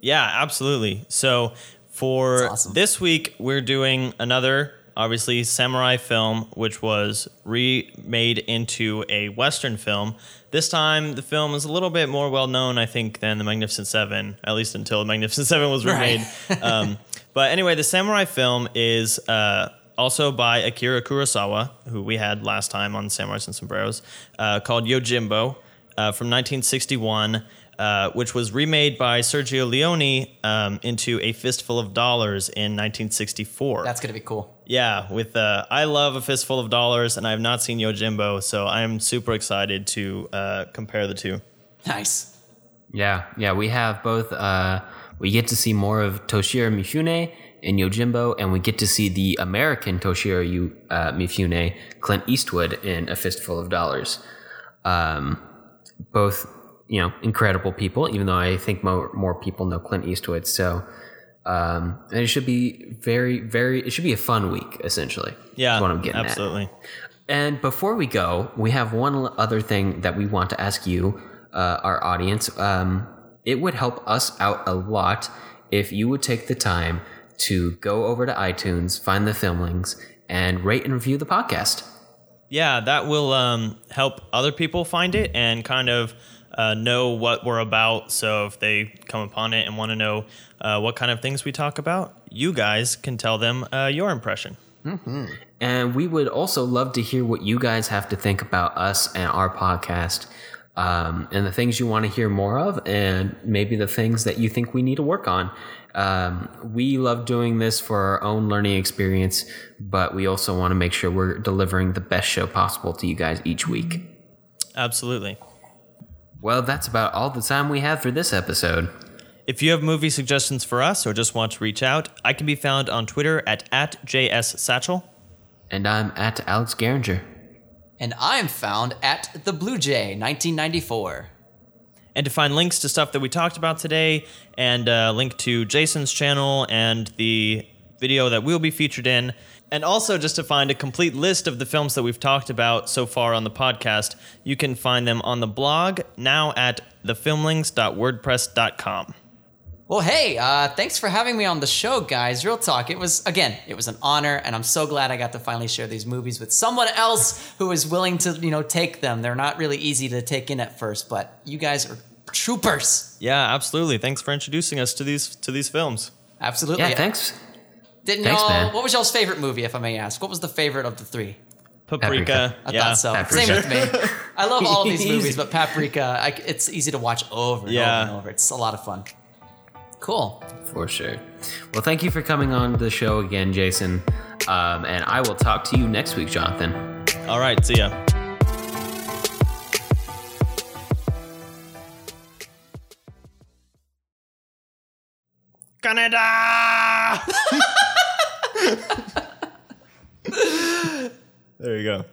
Yeah, absolutely. So, for awesome. this week, we're doing another, obviously, samurai film, which was remade into a Western film. This time, the film is a little bit more well known, I think, than The Magnificent Seven, at least until The Magnificent Seven was remade. um, but anyway, the samurai film is uh, also by Akira Kurosawa, who we had last time on Samurais and Sombreros, uh, called Yojimbo uh, from 1961 uh, which was remade by Sergio Leone um, into A Fistful of Dollars in 1964. That's gonna be cool. yeah, with uh, I love A Fistful of Dollars, and I have not seen Yojimbo, so I am super excited to uh, compare the two. Nice. Yeah, yeah, we have both. Uh, we get to see more of Toshiro Mifune in Yojimbo, and we get to see the American Toshiro Yu- uh, Mifune, Clint Eastwood, in A Fistful of Dollars. Um, both, you know, incredible people. Even though I think more more people know Clint Eastwood, so um, and it should be very, very. It should be a fun week, essentially. Yeah, what I'm getting at. absolutely. And before we go, we have one other thing that we want to ask you, uh, our audience. Um, it would help us out a lot if you would take the time to go over to iTunes, find the filmlings, and rate and review the podcast. Yeah, that will um, help other people find it and kind of uh, know what we're about. So if they come upon it and want to know uh, what kind of things we talk about, you guys can tell them uh, your impression. And we would also love to hear what you guys have to think about us and our podcast, um, and the things you want to hear more of, and maybe the things that you think we need to work on. Um, we love doing this for our own learning experience, but we also want to make sure we're delivering the best show possible to you guys each week. Absolutely. Well, that's about all the time we have for this episode. If you have movie suggestions for us or just want to reach out, I can be found on Twitter at, at JSSatchel. And I'm at Alex Garinger. And I'm found at the Blue Jay, 1994. And to find links to stuff that we talked about today and uh, link to Jason's channel and the video that we'll be featured in, and also just to find a complete list of the films that we've talked about so far on the podcast, you can find them on the blog now at thefilmlings.wordpress.com. Well, hey, uh, thanks for having me on the show, guys. Real talk. It was, again, it was an honor, and I'm so glad I got to finally share these movies with someone else who is willing to, you know, take them. They're not really easy to take in at first, but you guys are troopers. Yeah, absolutely. Thanks for introducing us to these to these films. Absolutely. Yeah, thanks. Didn't Thanks, y'all, man. what was y'all's favorite movie, if I may ask? What was the favorite of the three? Paprika. I yeah. thought so. Paprika. Same with me. I love all of these movies, but Paprika, I, it's easy to watch over and Yeah. over and over. It's a lot of fun. Cool. For sure. Well, thank you for coming on the show again, Jason. Um, and I will talk to you next week, Jonathan. All right. See ya. Canada. there you go.